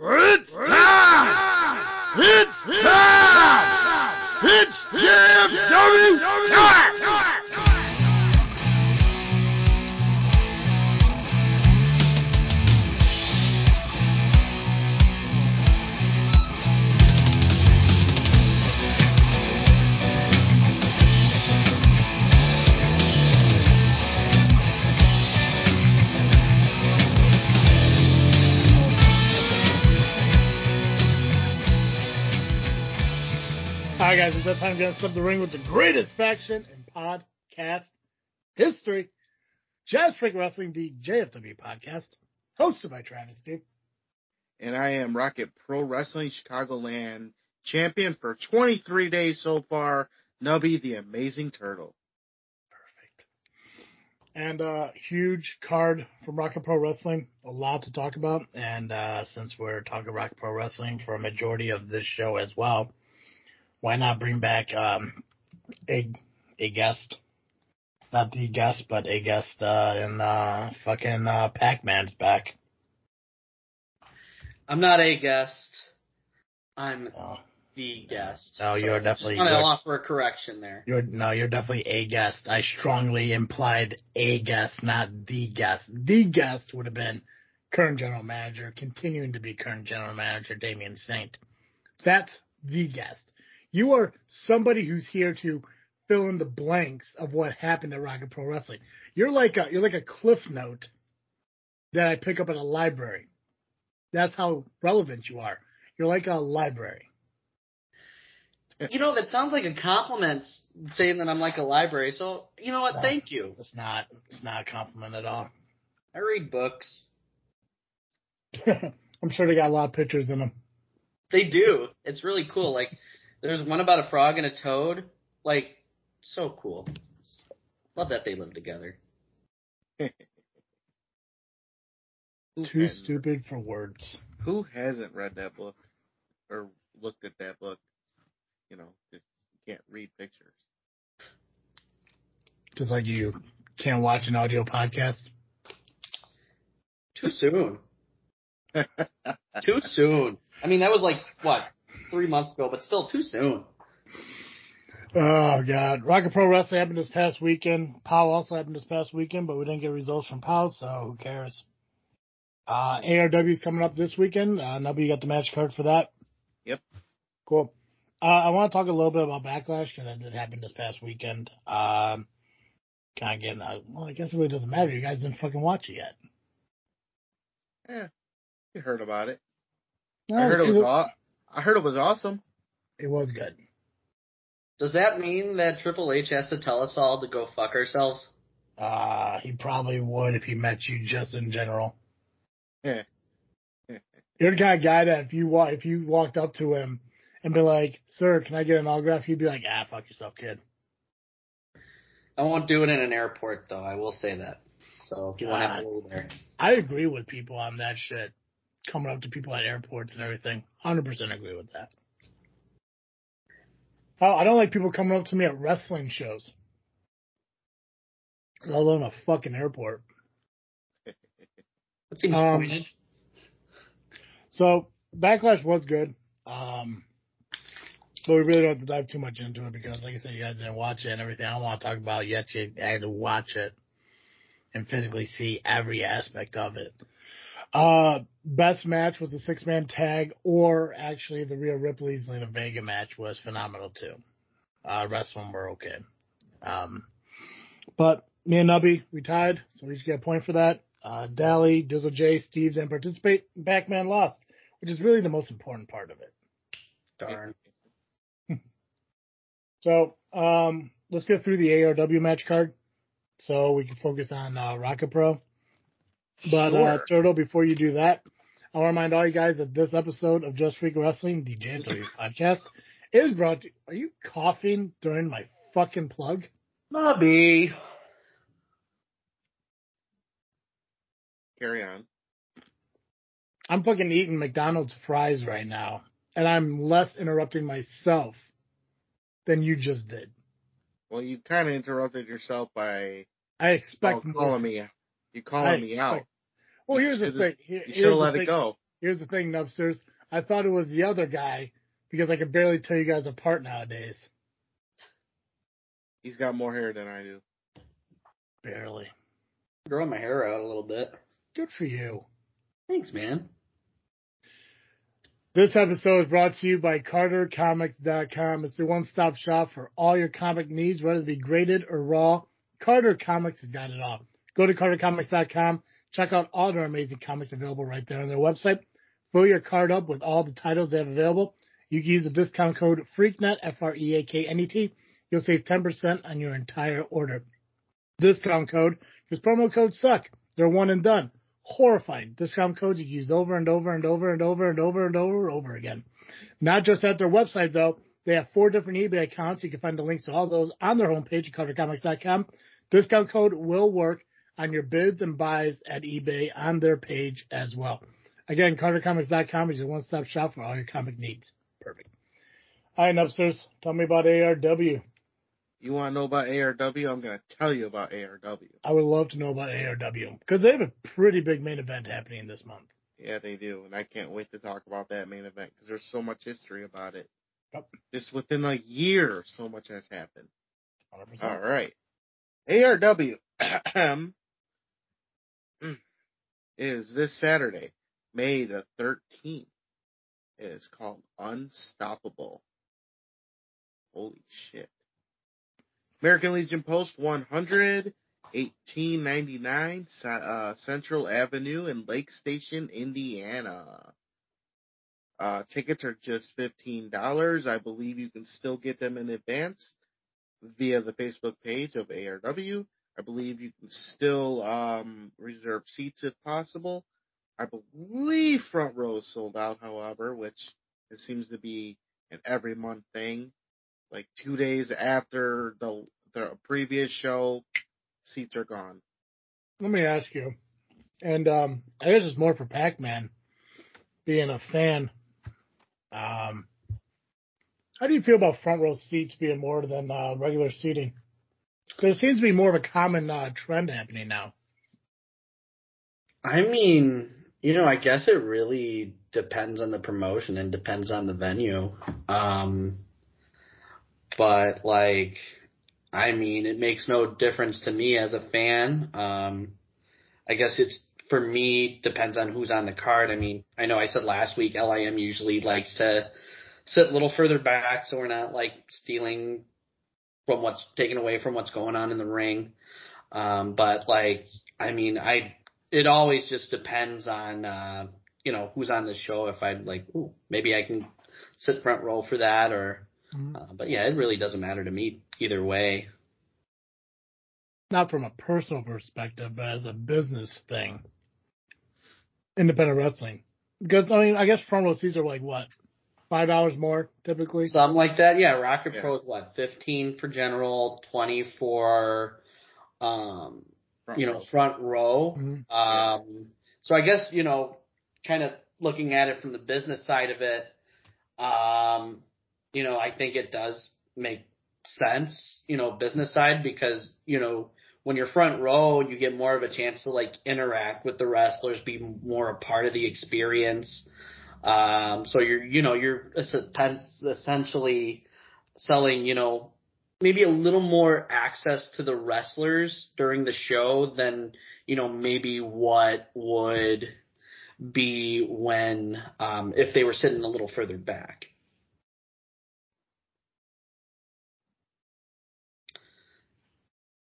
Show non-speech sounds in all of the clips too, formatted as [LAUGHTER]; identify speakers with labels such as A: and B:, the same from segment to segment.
A: Rrrr! Guys, time to get step the ring with the greatest faction in podcast history. Jazz Freak Wrestling, the JFW podcast, hosted by Travis Duke.
B: and I am Rocket Pro Wrestling Chicagoland champion for 23 days so far. Nubby the Amazing Turtle.
A: Perfect. And uh huge card from Rocket Pro Wrestling, a lot to talk about. And uh since we're talking Rocket Pro Wrestling for a majority of this show as well, why not bring back um a a guest? Not the guest, but a guest uh in uh fucking uh Pac-Man's back.
C: I'm not a guest. I'm
A: Oh,
C: the guest.
A: No, you're definitely- a guest.
C: I'm gonna offer a correction there.
A: You're no, you're definitely a guest. I strongly implied a guest, not the guest. The guest would have been current general manager, continuing to be current general manager Damian Saint. That's the guest. You are somebody who's here to fill in the blanks of what happened at Rocket Pro Wrestling. You're like a you're like a cliff note that I pick up at a library. That's how relevant you are. You're like a library.
C: You know, that sounds like a compliment saying that I'm like a library. So, you know what?
A: No.
C: Thank you.
A: It's not it's not a compliment at all.
C: I read books. [LAUGHS]
A: I'm sure they got a lot of pictures in them.
C: They do. It's really cool. Like, there's one about a frog and a toad. Like, so cool. Love that they live together.
A: Too
B: hasn't-
A: stupid for words.
B: Who hasn't read that book or looked at that book? You know, if you can't read pictures.
A: Just like you can't watch an audio podcast.
C: Too soon. too soon. I mean, that was like, what, three months ago, but still too soon.
A: Oh god. Rocket Pro Wrestling happened this past weekend. POW also happened this past weekend, but we didn't get results from POW, so who cares? Uh, ARW is coming up this weekend. Uh, Nubby, you got the match card for that?
B: Yep.
A: Cool. Uh, I want to talk a little bit about Backlash because that did happen this past weekend. Um, kind of getting, uh, well, I guess it really doesn't matter. You guys didn't fucking watch it yet.
B: Yeah, you heard about it.
A: No,
B: I heard it
A: it
B: was aw- I heard it was awesome.
A: It was good.
C: Does that mean that Triple H has to tell us all to go fuck ourselves?
A: Uh, he probably would if he met you just in general.
B: Yeah. [LAUGHS]
A: You're the kind of guy that if you wa- if you walked up to him and be like, "Sir, can I get an autograph?" He'd be like, "Ah, fuck yourself, kid."
C: I won't do it in an airport though. I will say that. So you won't have to worry there.
A: I agree with people on that shit. Coming up to people at airports and everything, hundred percent agree with that. Oh, I don't like people coming up to me at wrestling shows, let alone a fucking airport.
C: That seems
A: Um,
C: pointed.
A: So backlash was good. Um, but we really don't have to dive too much into it because, like I said, you guys didn't watch it and everything. I don't want to talk about it yet. You had to watch it and physically see every aspect of it. Uh, best match was a six man tag, or actually the Rhea Ripley Zelina Vega match was phenomenal too. Uh, rest of them were okay. Um, but me and Nubby, we tied, so we each get a point for that. Uh, Dally, Dizzle J, Steve didn't participate. Backman lost, which is really the most important part of it.
C: Darn. [LAUGHS]
A: So, um, let's go through the ARW match card so we can focus on uh, Rocket Pro. But uh, Turtle, before you do that, I want to remind all you guys that this episode of Just Freak Wrestling, the JFW [LAUGHS] podcast, is brought to. you. Are you coughing during my fucking plug?
C: Nubby.
B: Carry on.
A: I'm fucking eating McDonald's fries right now, and I'm less interrupting myself than you just did.
B: Well, you kind of interrupted yourself by
A: I expect
B: oh,
A: more.
B: calling me. You calling
A: I
B: me
A: expect-
B: out.
A: Well,
B: You
A: here's the thing. Here-
B: You
A: here's
B: should have let
A: thing.
B: it go.
A: here's the thing, Nubsters. I thought it was the other guy because I could barely tell you guys apart nowadays.
B: He's got more hair than I do.
A: Barely.
C: Growing my hair out a little bit.
A: Good for you.
C: Thanks, man.
A: This episode is brought to you by CarterComics.com. It's your one-stop shop for all your comic needs, whether it be graded or raw. Carter Comics has got it all. Go to CarterComics.com. Check out all their amazing comics available right there on their website. Fill your card up with all the titles they have available. You can use the discount code FREAKNET, F-R-E-A-K-N-E-T. You'll save 10% on your entire order. Discount code, because promo codes suck. They're one and done. Horrifying. Discount codes you use over and over and over and over and over and over and over again. Not just at their website though. They have four different eBay accounts. You can find the links to all those on their homepage at CarterComics.com. Discount code will work on your bids and buys at eBay on their page as well. Again, CarterComics.com is your one-stop shop for all your comic needs. Perfect. All right, upstairs. Tell me about ARW.
B: You want to know about ARW? I'm going to tell you about ARW.
A: I would love to know about ARW because they have a pretty big main event happening this month.
B: Yeah, they do, and I can't wait to talk about that main event because there's so much history about it.
A: Yep.
B: Just within a year, so much has happened.
A: 100%.
B: All right. ARW [CLEARS THROAT] is this Saturday, May the 13th. It is called Unstoppable. Holy shit. American Legion Post 100, 1899, uh, Central Avenue in Lake Station, Indiana. Uh, tickets are just $15. I believe you can still get them in advance via the Facebook page of ARW. I believe you can still um, reserve seats if possible. I believe front row is sold out, however, which it seems to be an every month thing. Like two days after the the previous show, seats are gone.
A: Let me ask you, and um, I guess it's more for Pac-Man, being a fan. Um, how do you feel about front row seats being more than uh, regular seating? Because it seems to be more of a common uh, trend happening now.
C: I mean, you know, I guess it really depends on the promotion and depends on the venue. Um, but like, I mean, it makes no difference to me as a fan. Um, I guess it's for me depends on who's on the card. I mean, I know I said last week LIM usually likes to sit a little further back so we're not like stealing from what's taken away from what's going on in the ring. Um, but like, I mean, I, it always just depends on, uh, you know, who's on the show. If I'm like, ooh, maybe I can sit front row for that or,
A: Mhm.
C: uh, but yeah, it really doesn't matter to me either way.
A: Not from a personal perspective, but as a business thing. Independent wrestling. Because, I mean, I guess front row seats are like what? Five dollars more typically?
C: Something like that. Yeah. Rocket
B: Yeah.
C: Pro is what? 15 for general, 20 for, um,
B: Front
C: you know,
B: row.
C: front row.
A: Mhm.
C: Um, so I guess, you know, kind of looking at it from the business side of it, um, you know, I think it does make sense, you know, business side because, you know, when you're front row, you get more of a chance to like interact with the wrestlers, be more a part of the experience. Um, so you're, you know, you're essentially selling, you know, maybe a little more access to the wrestlers during the show than, you know, maybe what would be when, um, if they were sitting a little further back.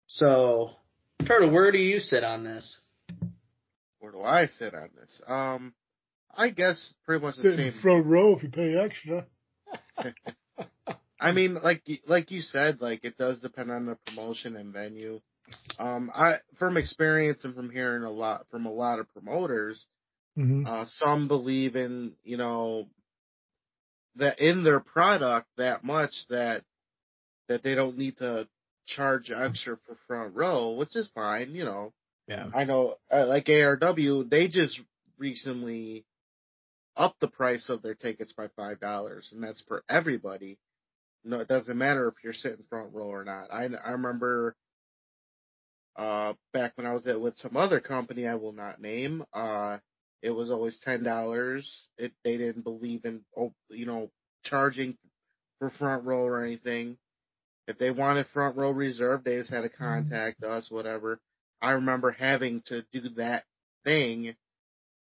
C: So, Turtle, where do you sit on this?
B: Where do I sit on this? Um, I guess pretty much the
A: Sit
B: same.
A: front row if you pay extra. [LAUGHS]
B: I mean, like like you said, like it does depend on the promotion and venue. Um, I from experience and from hearing a lot from a lot of promoters,
A: Mm-hmm.
B: uh, some believe in you know that in their product that much that that they don't need to charge extra for front row, which is fine. You know,
A: Yeah.
B: I know uh, like ARW, they just recently upped the price of their tickets by five dollars, and that's for everybody. No, it doesn't matter if you're sitting front row or not. I I remember uh back when I was at with some other company I will not name. Uh, it was always ten dollars. It they didn't believe in oh, you know charging for front row or anything. If they wanted front row reserved, they just had to contact us, whatever. I remember having to do that thing.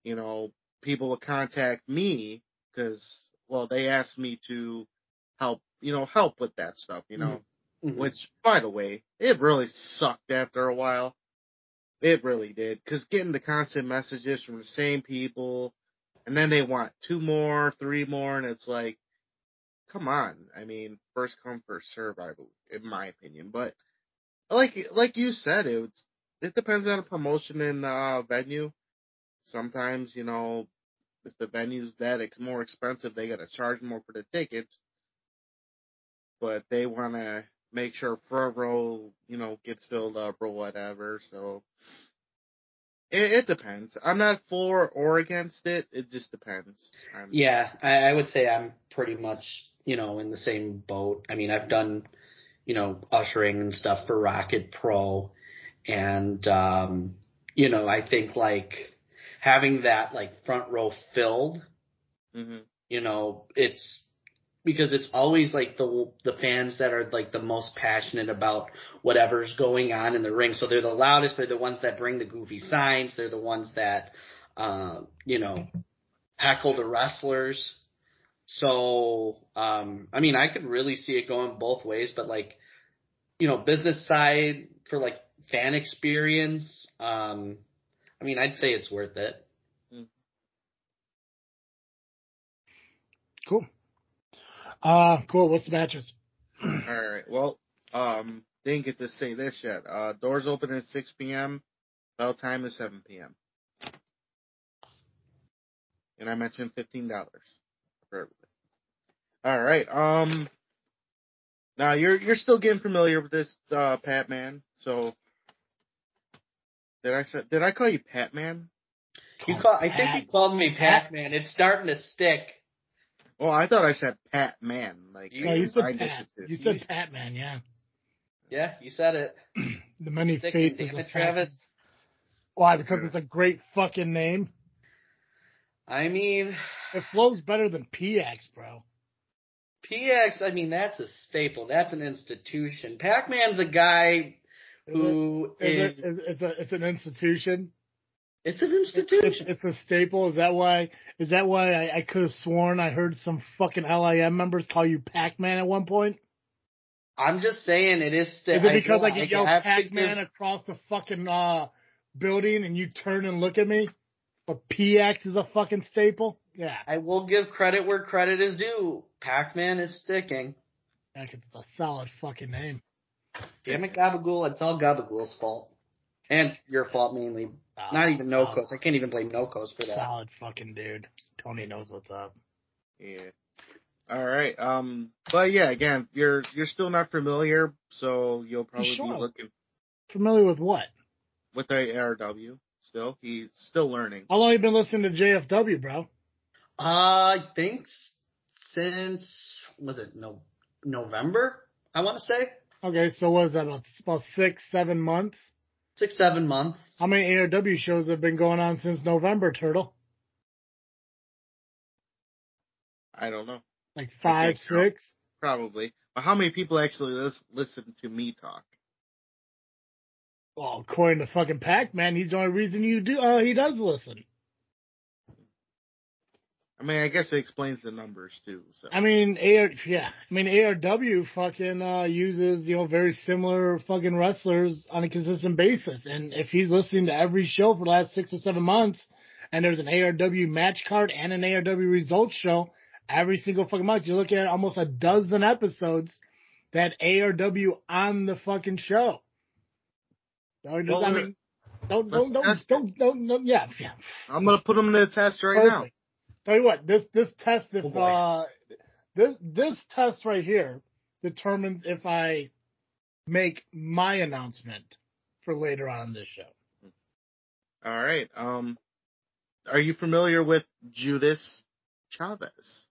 B: You know, people would contact me because, well, they asked me to help, you know, help with that stuff, you know.
C: Mhm.
B: Which, by the way, it really sucked after a while. It really did, because getting the constant messages from the same people, and then they want two more, three more, and it's like, come on. I mean, first come, first serve, I believe, in my opinion. But like like you said, it's it depends on the promotion and uh, venue. Sometimes you know, if the venue's that it's more expensive, they gotta charge more for the tickets. But they want to make sure front row, you know, gets filled up or whatever. So it, it depends. I'm not for or against it. It just depends. I'm,
C: Yeah, I, I would say I'm pretty much, you know, in the same boat. I mean, I've done, you know, ushering and stuff for Rocket Pro and, um, you know, I think like having that like front row filled,
B: hmm
C: you know, it's because it's always like the the fans that are like the most passionate about whatever's going on in the ring. So they're the loudest. They're the ones that bring the goofy signs. They're the ones that, uh, you know, heckle the wrestlers. So, um, I mean, I could really see it going both ways, but like, you know, business side for like fan experience, um, I mean, I'd say it's worth it.
A: Cool. Uh, cool. What's the matches? [CLEARS THROAT]
B: All right. Well, um, didn't get to say this yet. Uh, doors open at 6 p.m. Bell time is 7 p.m. And I mentioned fifteen dollars for everybody. All right. Um. Now you're you're still getting familiar with this uh, Pat Man. So did I say, did I call you Pat Man?
C: You call, I think you called me Pac-Man. It's starting to stick.
B: Oh, I thought I said Pat Man. Like
C: You-
A: No, you said Pat. You said Pat Man, yeah.
C: Yeah, you said it. [CLEARS THROAT]
A: The many
C: Stick
A: faces of.
C: Travis.
A: Why? Because it's a great fucking name.
C: I mean,
A: It flows better than PX, bro.
C: PX, I mean, that's a staple. That's an institution. Pac-Man's a guy
A: Is
C: who
A: it,
C: is,
A: is it, is, it's a it's an institution.
C: it's an institution.
A: it's a staple. Is that why? Is that why I, I could have sworn I heard some fucking LIM members call you Pac Man at one point?
C: I'm just saying it is. sta-
A: Is it
C: I
A: because I could yell Pac Man
C: give-
A: across the fucking uh, building and you turn and look at me? But PX is a fucking staple. Yeah,
C: I will give credit where credit is due. Pac-Man is sticking.
A: Heck, it's a solid fucking name.
C: Damn it, Gabagool. It's all Gabagool's fault. And your fault mainly. Not even No
A: Solid-
C: I can't even blame No Coast for that.
A: Solid fucking dude. Tony knows what's up.
B: Yeah. All right. Um. But yeah, again, you're you're still not familiar, so you'll probably
A: Sure.
B: be looking
A: Familiar with what?
B: with the ARW. Still, he's still learning.
A: How long you been listening to JFW, bro?
C: Uh, I think since, was it no, November? I want to say.
A: Okay, so what is that about about six, seven months?
C: Six, seven months.
A: How many ARW shows have been going on since November, Turtle?
B: I don't know,
A: Like five,
B: think so.
A: six?
B: probably. But how many people actually lis- listen to me talk?
A: Well, according to fucking Pac Man, he's the only reason you do. Uh, he does listen.
B: I mean, I guess it explains the numbers too. So
A: I mean, AR, yeah, I mean ARW fucking uh, uses you know very similar fucking wrestlers on a consistent basis, and if he's listening to every show for the last six or seven months, and there's an ARW match card and an ARW results show every single fucking month, you're looking at almost a dozen episodes that ARW on the fucking show.
B: Well,
A: I mean, don't don't don't don't, don't don't yeah yeah.
B: I'm gonna put them in the test right now.
A: Perfect. Tell you what, this this test if
C: Oh,
A: uh this this test right here determines if I make my announcement for later on in this show.
B: All right. Um, are you familiar with Judas Chavez?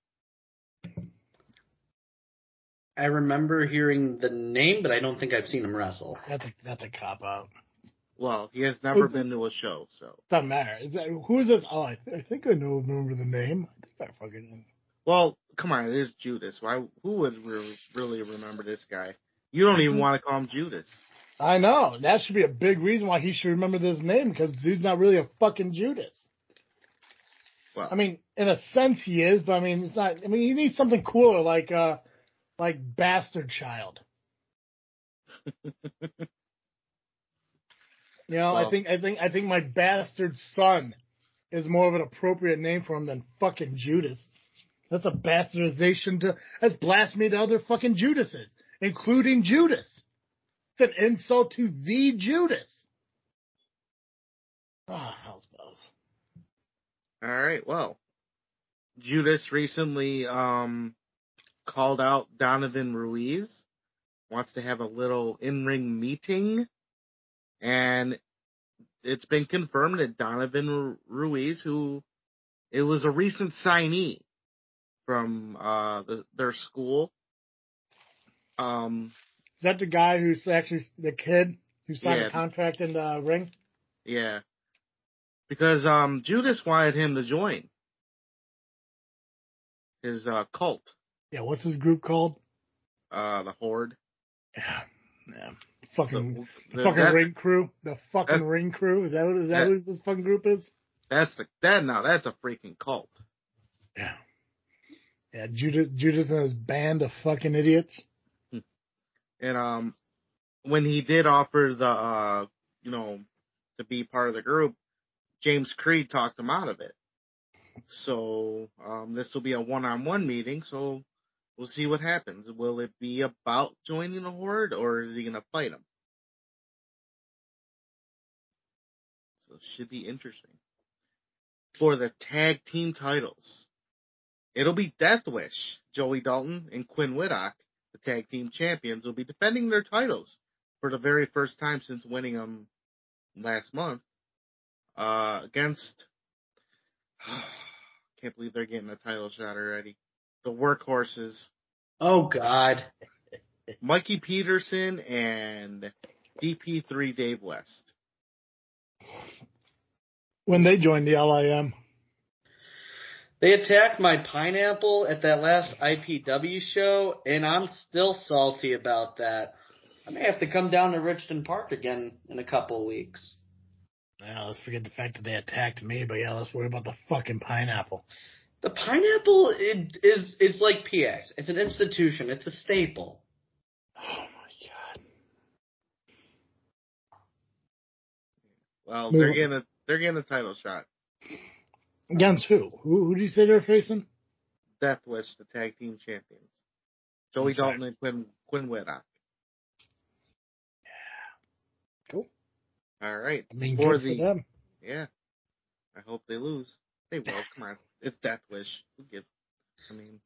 C: I remember hearing the name, but I don't think I've seen him wrestle.
A: That's a that's a cop out.
B: Well, he has never
A: Who's-
B: been to a show, so.
A: Doesn't matter. Is that, who is this? Oh, I, th- I think I know. Remember the name? I think I fucking.
B: Well, come on, it is Judas. Why? Who would re- really remember this guy? You don't even want to call him Judas.
A: I know that should be a big reason why he should remember this name because dude's not really a fucking Judas.
B: Well,
A: I mean, in a sense he is, but I mean, it's not. I mean, he needs something cooler like uh, like bastard child. [LAUGHS] You know, I think I think I think my bastard son is more of an appropriate name for him than fucking Judas. That's a bastardization to that's blasphemy to other fucking Judases, including Judas. It's an insult to the Judas. Ah, hell's bells.
B: all right. Well, Judas recently um called out Donovan Ruiz. Wants to have a little in-ring meeting, and it's been confirmed that Donovan Ruiz, who it was a recent signee from uh the, their school, um
A: Is that the guy who's actually the kid who signed
B: Yeah.
A: a contract in the ring?
B: Yeah. Because um Judas wanted him to join his uh cult,
A: Yeah, what's his group called?
B: uh the Horde.
A: Yeah, yeah. Fucking
B: The-
A: the fucking ring crew. The fucking ring crew. Is that what is that
B: that-
A: who this fucking group is?
B: That's the that now that's a freaking cult.
A: Yeah. Yeah, Judas Judas and his band of fucking idiots.
B: And um when he did offer the uh you know to be part of the group, James Creed talked him out of it. So um this will be a one on one meeting, so we'll see what happens. Will it be about joining the horde or is he gonna fight him? So it should be interesting. For the tag team titles. It'll be Death Wish. Joey Dalton and Quinn Whitlock, the tag team champions, will be defending their titles for the very first time since winning them last month. Uh, against, [SIGHS] can't believe they're getting a title shot already. The workhorses,
C: Oh God.
B: Mikey Peterson and DP3 Dave West.
A: When they joined the LIM.
C: They attacked my pineapple at that last IPW show, and I'm still salty about that. I may have to come down to Richmond Park again in a couple of weeks.
A: Yeah, let's forget the fact that they attacked me, but yeah, let's worry about the fucking pineapple.
C: The pineapple it, is it's like PX. It's an institution. It's a staple.
A: Oh my god.
B: Well,
A: Move
B: they're
A: on.
B: getting a they're getting a title shot.
A: Against who? Who who do you say they're facing?
B: Death Wish, the tag team champions. Joey
A: Okay.
B: Dalton and Quinn Quinn Whitlock.
A: Cool.
B: All right.
A: I mean,
B: For
A: good
B: the
A: for them.
B: yeah. I hope they lose. They will. Come on. It's Death Wish. Who gives? I mean.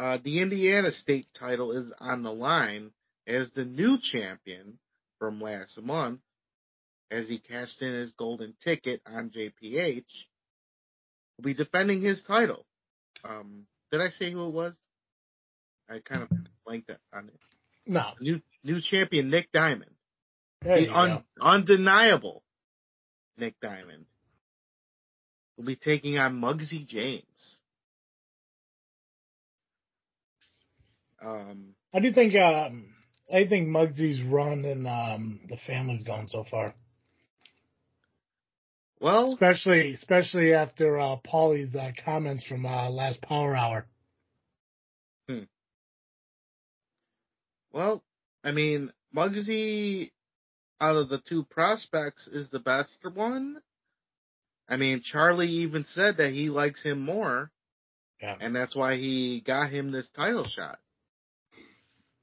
B: Uh, the Indiana State title is on the line as the new champion from last month, as he cashed in his golden ticket on JPH, will be defending his title. Um, did I say who it was? I kind of blanked on it.
A: No.
B: New new champion Nick Diamond,
A: There
B: the
A: you
B: un, undeniable Nick Diamond, will be taking on Muggsy James. Um,
A: How do you think um you think Muggsy's run and um the family's going so far?
B: well,
A: Especially especially after uh Paulie's uh, comments from uh last power hour. Hmm.
B: Well, I mean, Muggsy, out of the two prospects, is the best one. I mean, Charlie even said that he likes him more,
A: Yeah.
B: and that's why he got him this title shot.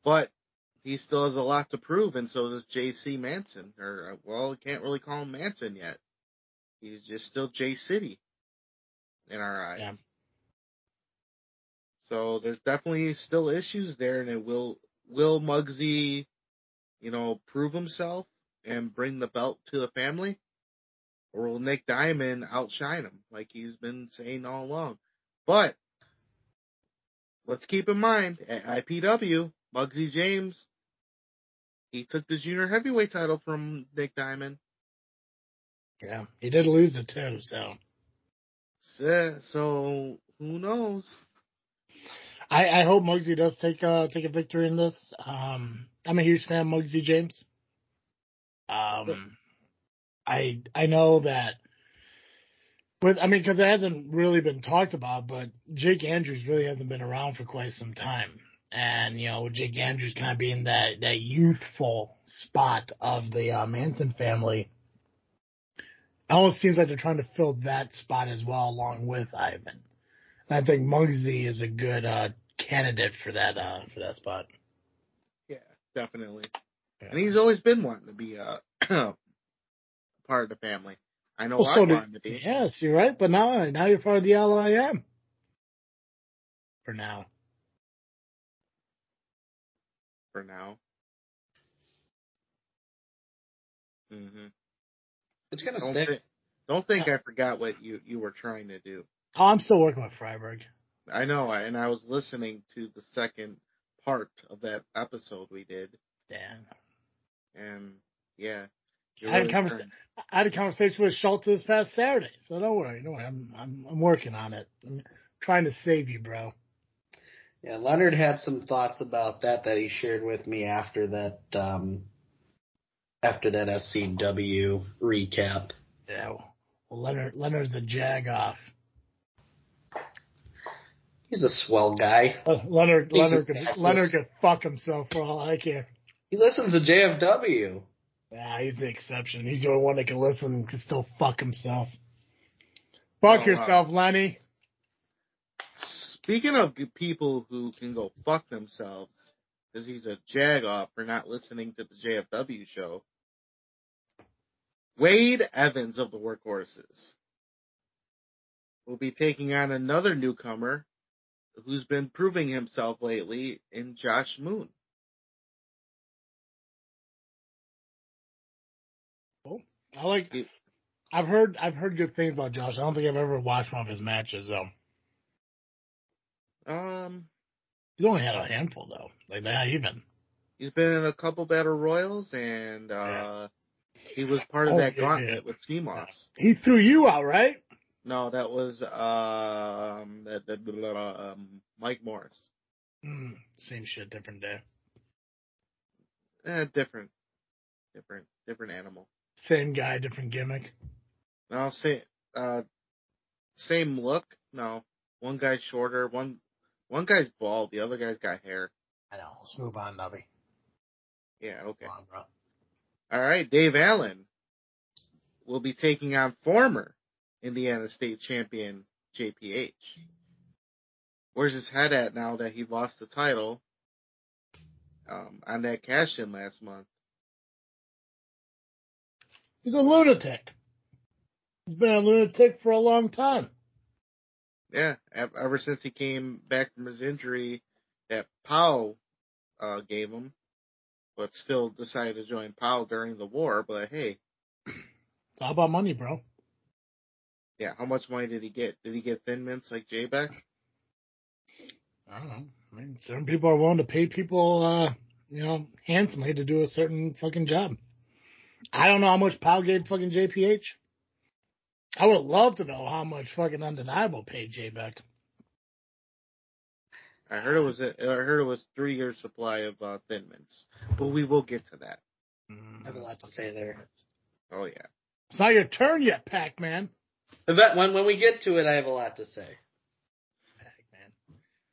B: But he still has a lot to prove, and so does J.C. Manson. Or, uh, well, we can't really call him Manson yet. He's just still J City in our eyes.
A: Yeah.
B: So there's definitely still issues there, and it will will Muggsy, you know, prove himself and bring the belt to the family, or will Nick Diamond outshine him like he's been saying all along? But let's keep in mind at IPW, Muggsy James, he took the junior heavyweight title from Nick Diamond.
A: Yeah, he did lose it too. So
B: So, so who knows?
A: I, I hope Muggsy does take a take a victory in this. Um, I'm a huge fan of Muggsy James. Um, I I know that, but I mean, because it hasn't really been talked about, but Jake Andrews really hasn't been around for quite some time, and you know, with Jake Andrews kind of being that that youthful spot of the uh, Manson family. It almost seems like they're trying to fill that spot as well, along with Ivan. I think Muggsy is a good uh, candidate for that uh, for that spot.
B: Yeah, definitely. And he's always been wanting to be [CLEARS THROAT] a part of the family. I know
A: Well,
B: I
A: so do-
B: wanted to be.
A: yes, you're right. But now, now you're part of the LIM. For now,
B: for now. hmm
C: It's gonna
B: Don't,
C: stick.
B: thi- don't think I forgot what you, you were trying to do.
A: oh, I'm still working with Freiburg.
B: I know, and I was listening to the second part of that episode we did,
A: Yeah,
B: and yeah.
A: I had a
B: really
A: I had a conversation with Schultz this past Saturday, so don't worry, don't worry. I'm I'm I'm working on it. I'm trying to save you, bro.
C: Yeah, Leonard had some thoughts about that that he shared with me after that um after that SCW recap.
A: Yeah. Well, Leonard Leonard's a jag off.
C: He's a swell guy.
A: Uh, Leonard
C: He's
A: Leonard could. Leonard could fuck himself for all I care.
C: He listens to JFW.
A: Yeah, he's the exception. He's the only one that can listen and can still fuck himself. Fuck
B: Oh, wow.
A: yourself, Lenny.
B: Speaking of people who can go fuck themselves, because he's a jag off for not listening to the JFW show, Wade Evans of the Workhorses will be taking on another newcomer who's been proving himself lately in Josh Moon.
A: I like. I've heard. I've heard good things about Josh. I don't think I've ever watched one of his matches though.
B: Um,
A: He's only had a handful though. Like not even.
B: he's been in a couple battle royals, and uh, he was part of
A: Oh,
B: that
A: yeah,
B: gauntlet
A: yeah.
B: with CMOS.
A: He threw you out, right?
B: No, that was um, that, that, um, Mike Morris.
A: Mm, same shit, different day.
B: Eh, different, different, different animal.
A: Same guy, different gimmick.
B: No, same, uh, same look. No, one guy's shorter. One, one guy's bald. The other guy's got hair.
A: I know. Let's move on, Nubby.
B: Yeah, okay.
A: On, bro.
B: All right, Dave Allen will be taking on former Indiana State champion JPH. Where's his head at now that he lost the title um, on that cash in last month?
A: He's a lunatic. He's been a lunatic for a long time.
B: Yeah, ever since he came back from his injury that Powell uh, gave him, but still decided to join Powell during the war. But hey,
A: It's all about money, bro.
B: yeah, how much money did he get? Did he get thin mints like J Beck?
A: I don't know. I mean, certain people are willing to pay people, uh, you know, handsomely to do a certain fucking job. I don't know how much Powell gave fucking JPH. I would love to know how much fucking undeniable paid J Beck.
B: I heard it was a, I heard it was three years supply of uh, thin mints, but we will get to that.
C: I have a lot to say there.
B: Oh yeah,
A: It's not your turn yet, Pac Man.
C: But when when we get to it, I have a lot to say.
A: Pac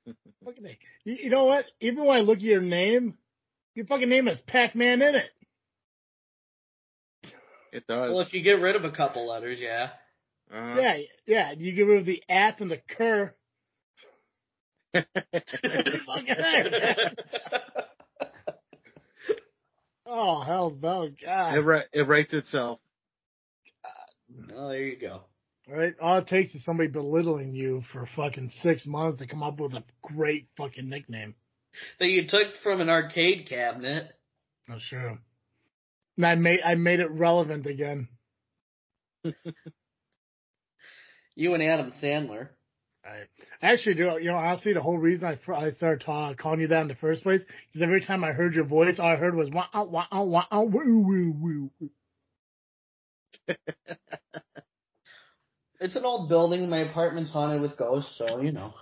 A: Man. [LAUGHS] fucking A. You, you know what? Even when I look at your name, your fucking name has Pac Man in it.
B: It does.
C: Well, if you get rid of a couple letters, yeah.
B: uh
A: Yeah, yeah. You get rid of the at and the cur. [LAUGHS] Oh hell no, God!
B: it, ri- it writes itself.
C: oh, there you go.
A: Right? All it takes is somebody belittling you for fucking six months to come up with a great fucking nickname.
C: That you took from an arcade cabinet.
A: Oh sure. And I made I made it relevant again. [LAUGHS]
C: You and Adam Sandler.
A: I actually do. You know, honestly, the whole reason I, I started ta- calling you that in the first place is every time I heard your voice, all I heard was wah wah wah wah wah woo woo woo. [LAUGHS]
C: It's an old building. My apartment's haunted with ghosts, so you know.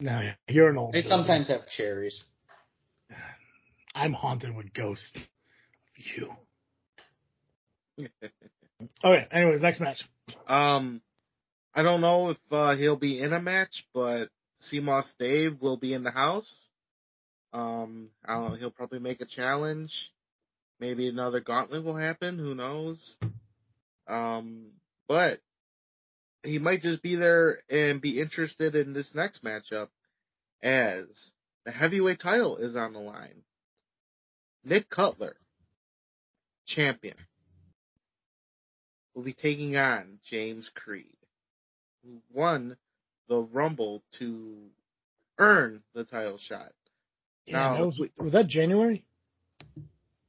A: No, you're an old.
C: They
A: dude.
C: sometimes have cherries.
A: I'm haunted with ghosts. You. [LAUGHS] Okay. Anyways, next match.
B: um, I don't know if uh, he'll be in a match, but CMOS Dave will be in the house. Um, I don't. He'll probably make a challenge. Maybe another gauntlet will happen. Who knows? Um, but he might just be there and be interested in this next matchup as the heavyweight title is on the line. Nick Cutler, champion, will be taking on James Creed, who won the Rumble to earn the title shot.
A: Yeah,
B: Now,
A: that was, was that January?
B: I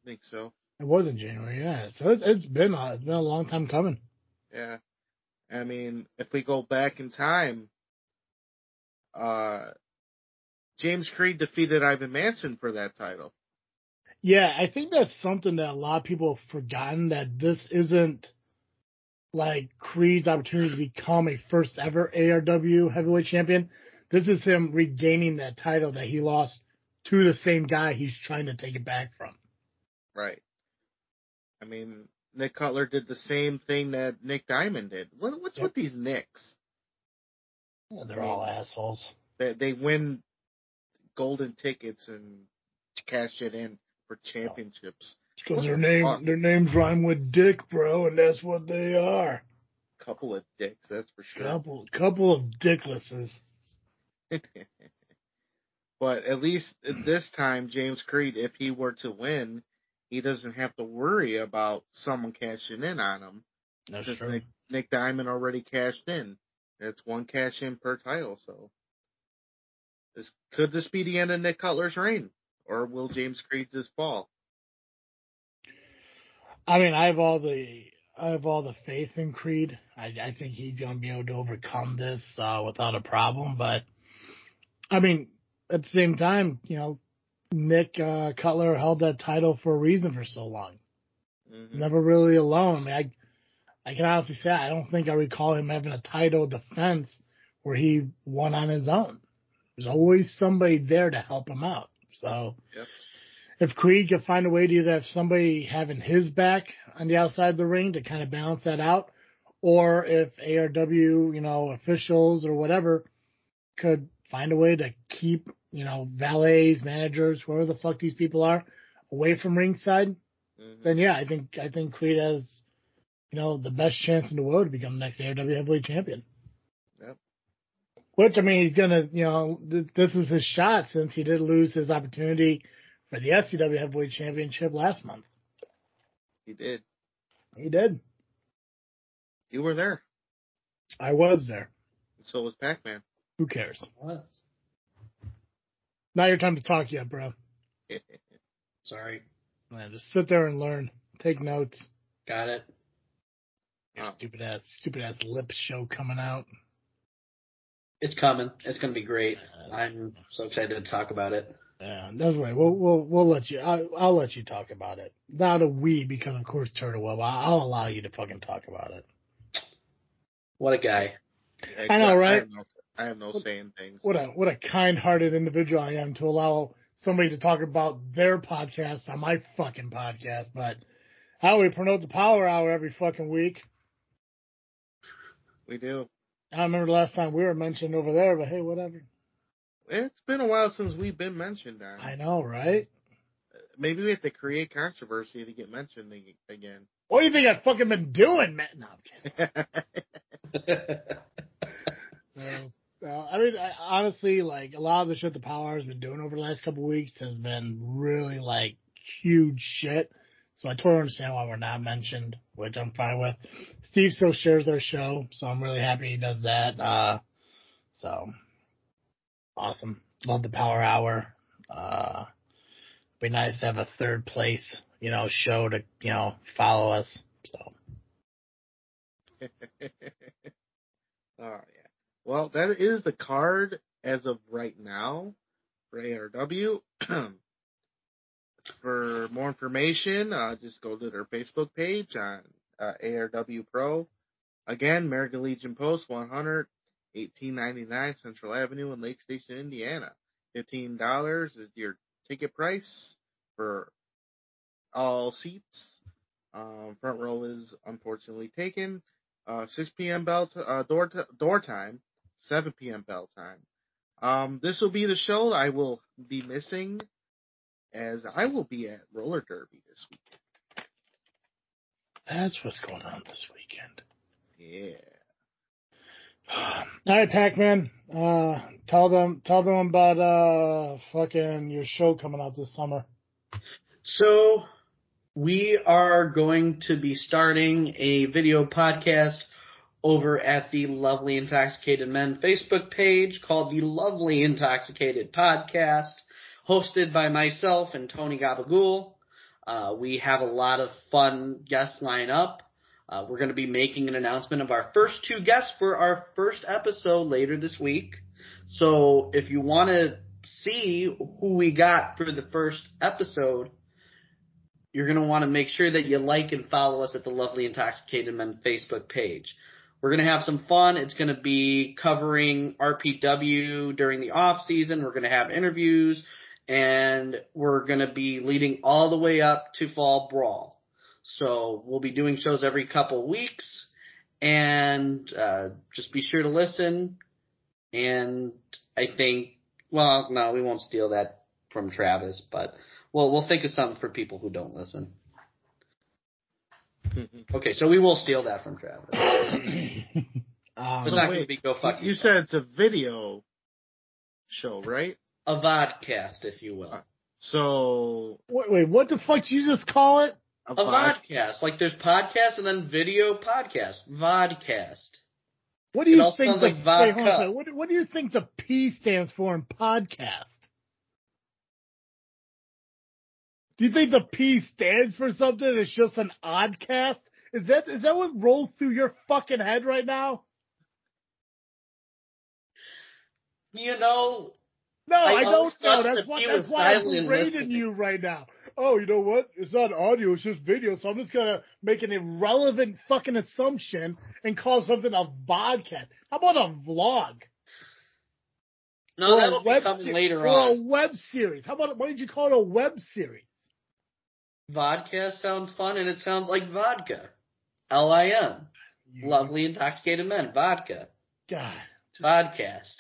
B: think so.
A: It was in January. Yeah. So it's, it's been uh, it's been a long time coming.
B: Yeah. I mean, if we go back in time, uh, James Creed defeated Ivan Manson for that title.
A: Yeah, I think that's something that a lot of people have forgotten that this isn't like Creed's opportunity to become a first ever ARW heavyweight champion. This is him regaining that title that he lost to the same guy he's trying to take it back from.
B: Right. I mean, Nick Cutler did the same thing that Nick Diamond did. What, what's
A: Yep.
B: with these Nicks?
A: Yeah, they're all assholes.
B: They, they win golden tickets and cash it in for championships.
A: Because their name their names rhyme with dick, bro, and that's what they are.
B: Couple of dicks, that's for sure.
A: Couple couple of dicklesses. [LAUGHS]
B: but at least [CLEARS THROAT] this time, James Creed, if he were to win, he doesn't have to worry about someone cashing in on him.
A: That's true.
B: Nick, Nick Diamond already cashed in. It's one cash in per title, so this could this be the end of Nick Cutler's reign, or will James Creed just fall?
A: I mean, I have all the I have all the faith in Creed. I, I think he's going to be able to overcome this uh, without a problem. But I mean, at the same time, you know, Nick uh, Cutler held that title for a reason for so long.
B: Mhm.
A: Never really alone. I mean, I I can honestly say I don't think I recall him having a title defense where he won on his own. There's always somebody there to help him out. So
B: Yep.
A: If Creed could find a way to either have somebody having his back on the outside of the ring to kind of balance that out, or if ARW, you know, officials or whatever could find a way to keep, you know, valets, managers, whoever the fuck these people are, away from ringside,
B: Mhm.
A: then yeah, I think I think Creed has, you know, the best chance in the world to become the next ARW heavyweight champion.
B: Yep.
A: Which I mean, he's gonna, you know, th- this is his shot since he did lose his opportunity for the SCW heavyweight championship last month.
B: He did.
A: He did.
B: You were there.
A: I was there.
B: So was Pac Man.
A: Who cares?
C: What?
A: Not your time to talk yet, bro. [LAUGHS]
C: Sorry.
A: Man, just sit there and learn. Take notes.
C: Got it.
A: Your
B: Oh.
A: stupid ass, stupid ass lip show coming out.
C: It's coming. It's going to be great. Uh, I'm so excited to talk about it.
A: Yeah, that's right. We'll we'll we'll let you. I'll, I'll let you talk about it. Not a we because of course Turtle Web. I'll, I'll allow you to fucking talk about it.
C: What a guy.
A: I know, right?
B: I have no, I have no say in things.
A: What a what a kind-hearted individual I am to allow somebody to talk about their podcast on my fucking podcast. But how we promote the Power Hour every fucking week.
B: We do.
A: I remember the last time we were mentioned over there, but hey, whatever.
B: It's been a while since we've been mentioned on.
A: I know, right?
B: Maybe we have to create controversy to get mentioned again.
A: What do you think I've fucking been doing, Matt? No, I'm kidding. [LAUGHS] [LAUGHS] No. Uh, I mean, I, honestly, like a lot of the shit the Power has been doing over the last couple weeks has been really like huge shit. So I totally understand why we're not mentioned, which I'm fine with. Steve still shares our show, so I'm really happy he does that. Uh, so awesome. Love the Power Hour. Uh, be nice to have a third place, you know, show to, you know, follow us. So [LAUGHS]
B: oh yeah. Well, that is the card as of right now for ARW. [CLEARS THROAT] for more information, uh, just go to their Facebook page on uh, ARW Pro. Again, American Legion Post 100, 1899 Central Avenue in Lake Station, Indiana. $15 is your ticket price for all seats. Um, front row is unfortunately taken. Uh, 6 p.m. bell t- uh, door t- door time, 7 p.m. bell time. Um, this will be the show I will be missing, as I will be at roller derby this week.
A: That's what's going on this weekend.
B: Yeah.
A: All right, Pac-Man. Uh, tell them, tell them about uh, fucking your show coming out this summer.
C: So we are going to be starting a video podcast over at the Lovely Intoxicated Men Facebook page called the Lovely Intoxicated Podcast, hosted by myself and Tony Gabagool. Uh, we have a lot of fun guests line up. Uh, we're going to be making an announcement of our first two guests for our first episode later this week. So if you want to see who we got for the first episode, you're going to want to make sure that you like and follow us at the Lovely Intoxicated Men Facebook page. We're going to have some fun. It's going to be covering RPW during the off season. We're going to have interviews and we're going to be leading all the way up to Fall Brawl. So we'll be doing shows every couple weeks and uh, just be sure to listen. And I think, well, no, we won't steal that from Travis, but well, we'll think of something for people who don't listen. Okay, so we will steal that from Travis. [COUGHS]
A: Um,
C: It's not going to be go fuck
B: you
C: yourself.
B: said it's a video show, right?
C: a vodcast, if you will.
B: So
A: wait, wait, what the fuck did you just call it?
B: A,
C: A
B: vod-
C: vodcast. Like there's podcast and then video podcast. Vodcast.
A: What do
C: It
A: you
C: all
A: think? The,
C: like
A: wait,
C: vodka.
A: hold on. What, what do you think the P stands for in podcast? Do you think the P stands for something? It's just an oddcast. Is that is that what rolls through your fucking head right now?
C: You know,
A: No,
C: I
A: I, don't know. That's
C: that
A: why that's why I'm
C: listening.
A: you right now. Oh, you know what? It's not audio, it's just video, so I'm just gonna make an irrelevant fucking assumption and call something a vodcast. How about a vlog?
C: no,
A: or
C: that'll be coming
A: se-
C: later
A: or
C: on.
A: a web series. How about why did you call it a web series?
C: Vodcast sounds fun and it sounds like vodka. L I M.
A: You-
C: Lovely intoxicated men. Vodka.
A: God,
C: Vodcast.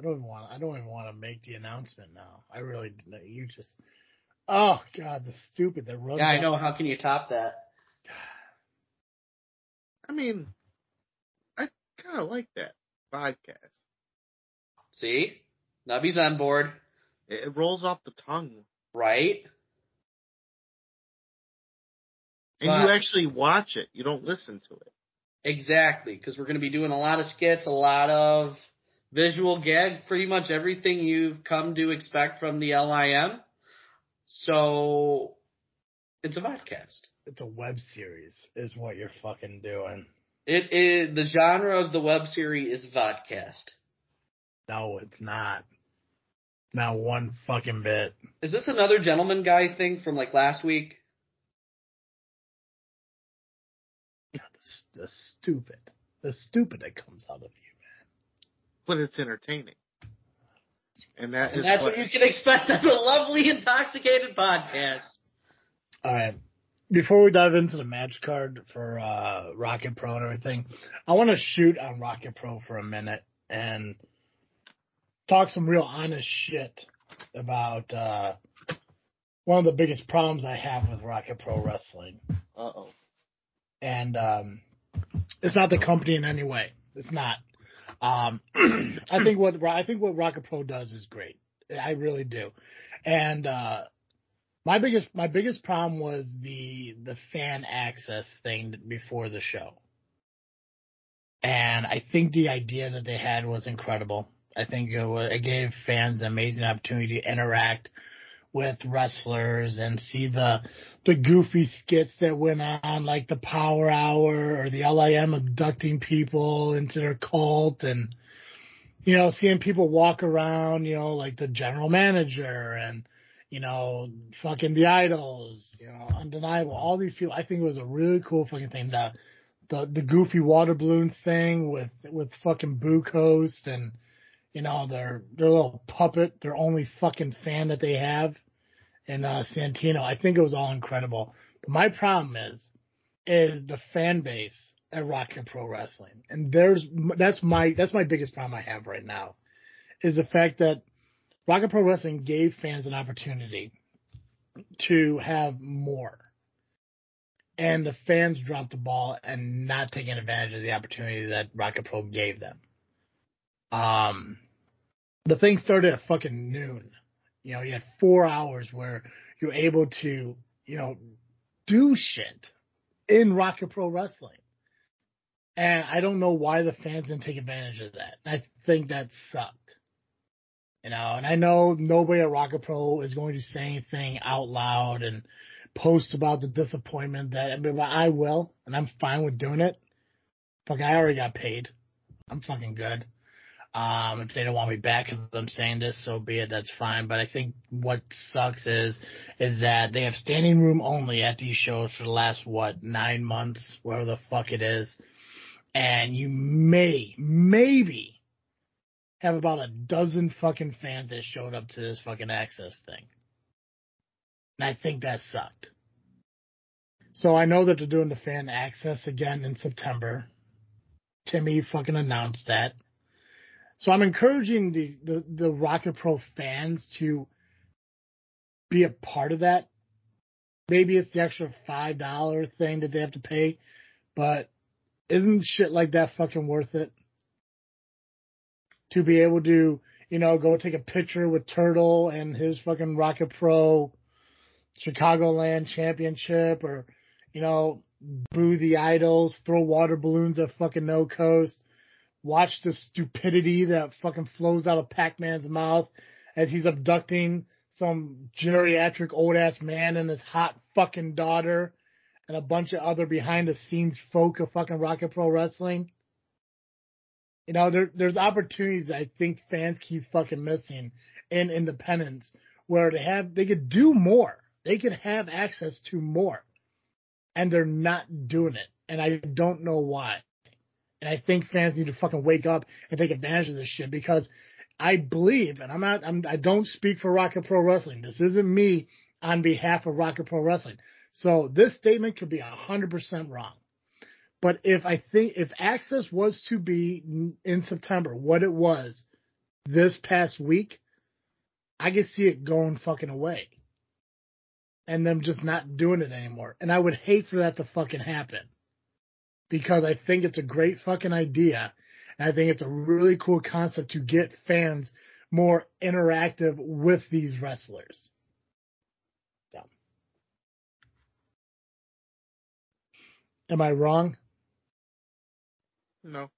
A: I don't even want. I don't even want to make the announcement now. I really. You just. Oh God, the stupid that runs.
C: Yeah, I
A: up-
C: know. How can you top that? [SIGHS]
B: I mean, I kind of like that podcast.
C: See? Nubby's on board,
B: It, it rolls off the tongue,
C: right?
B: and
C: But-
B: you actually watch it. You don't listen to it.
C: Exactly, because we're going to be doing a lot of skits, a lot of visual gags, pretty much everything you've come to expect from the LIM. So, it's a podcast.
A: It's a web series, is what you're fucking doing.
C: It is the genre of the web series is vodcast.
A: No, it's not. Not one fucking bit.
C: Is this another gentleman guy thing from like last week?
A: God, the, the stupid, the stupid that comes out of you,
B: But it's entertaining, and that is
C: And that's what you can expect as a lovely intoxicated podcast.
A: All right. Before we dive into the match card for uh, Rocket Pro and everything, I want to shoot on Rocket Pro for a minute and talk some real honest shit about uh, one of the biggest problems I have with Rocket Pro Wrestling.
B: Uh oh.
A: And um, it's not the company in any way. It's not. Um, [CLEARS THROAT] I think what I think what Rocket Pro does is great. I really do. And uh, my biggest my biggest problem was the the fan access thing before the show. And I think the idea that they had was incredible. I think it, was, it gave fans an amazing opportunity to interact with wrestlers and see the the goofy skits that went on, like the Power Hour or the LIM abducting people into their cult, and you know, seeing people walk around, you know, like the general manager and you know, fucking the idols, you know, undeniable, all these people. I think it was a really cool fucking thing. The the the goofy water balloon thing with with fucking No Coast and you know their their little puppet, their only fucking fan that they have, and uh, Santino. I think it was all incredible. But my problem is is the fan base at Rocket Pro Wrestling, and there's that's my that's my biggest problem I have right now, is the fact that Rocket Pro Wrestling gave fans an opportunity to have more and the fans dropped the ball and not taking advantage of the opportunity that Rocket Pro gave them. Um, the thing started at fucking noon. You know, you had four hours where you're able to, you know, do shit in Rocket Pro Wrestling. And I don't know why the fans didn't take advantage of that. I think that sucked. You know, and I know nobody at Rocket Pro is going to say anything out loud and post about the disappointment that I, mean, I will, and I'm fine with doing it. Fuck, I already got paid. I'm fucking good. Um, if they don't want me back because I'm saying this, so be it. That's fine. But I think what sucks is is that they have standing room only at these shows for the last what nine months, whatever the fuck it is, and you may maybe have about a dozen fucking fans that showed up to this fucking access thing. And I think that sucked. So I know that they're doing the fan access again in September. Timmy fucking announced that. So I'm encouraging the, the, the Rocket Pro fans to be a part of that. Maybe it's the extra five dollar thing that they have to pay, but isn't shit like that fucking worth it? To be able to, you know, go take a picture with Turtle and his fucking Rocket Pro Chicagoland championship or, you know, boo the idols, throw water balloons at fucking no coast, watch the stupidity that fucking flows out of Pac-Man's mouth as he's abducting some geriatric old ass man and his hot fucking daughter and a bunch of other behind the scenes folk of fucking Rocket Pro Wrestling. You know, there, there's opportunities I think fans keep fucking missing in independence where they have, they could do more they could have access to more. And they're not doing it. And I don't know why. And I think fans need to fucking wake up and take advantage of this shit because I believe, and I'm not, I'm, I don't speak for Rocket Pro Wrestling. This isn't me on behalf of Rocket Pro Wrestling. So this statement could be a hundred percent wrong. But if I think, if access was to be in September, what it was this past week, I could see it going fucking away and them just not doing it anymore. And I would hate for that to fucking happen because I think it's a great fucking idea. And I think it's a really cool concept to get fans more interactive with these wrestlers. So. Am I wrong?
B: No,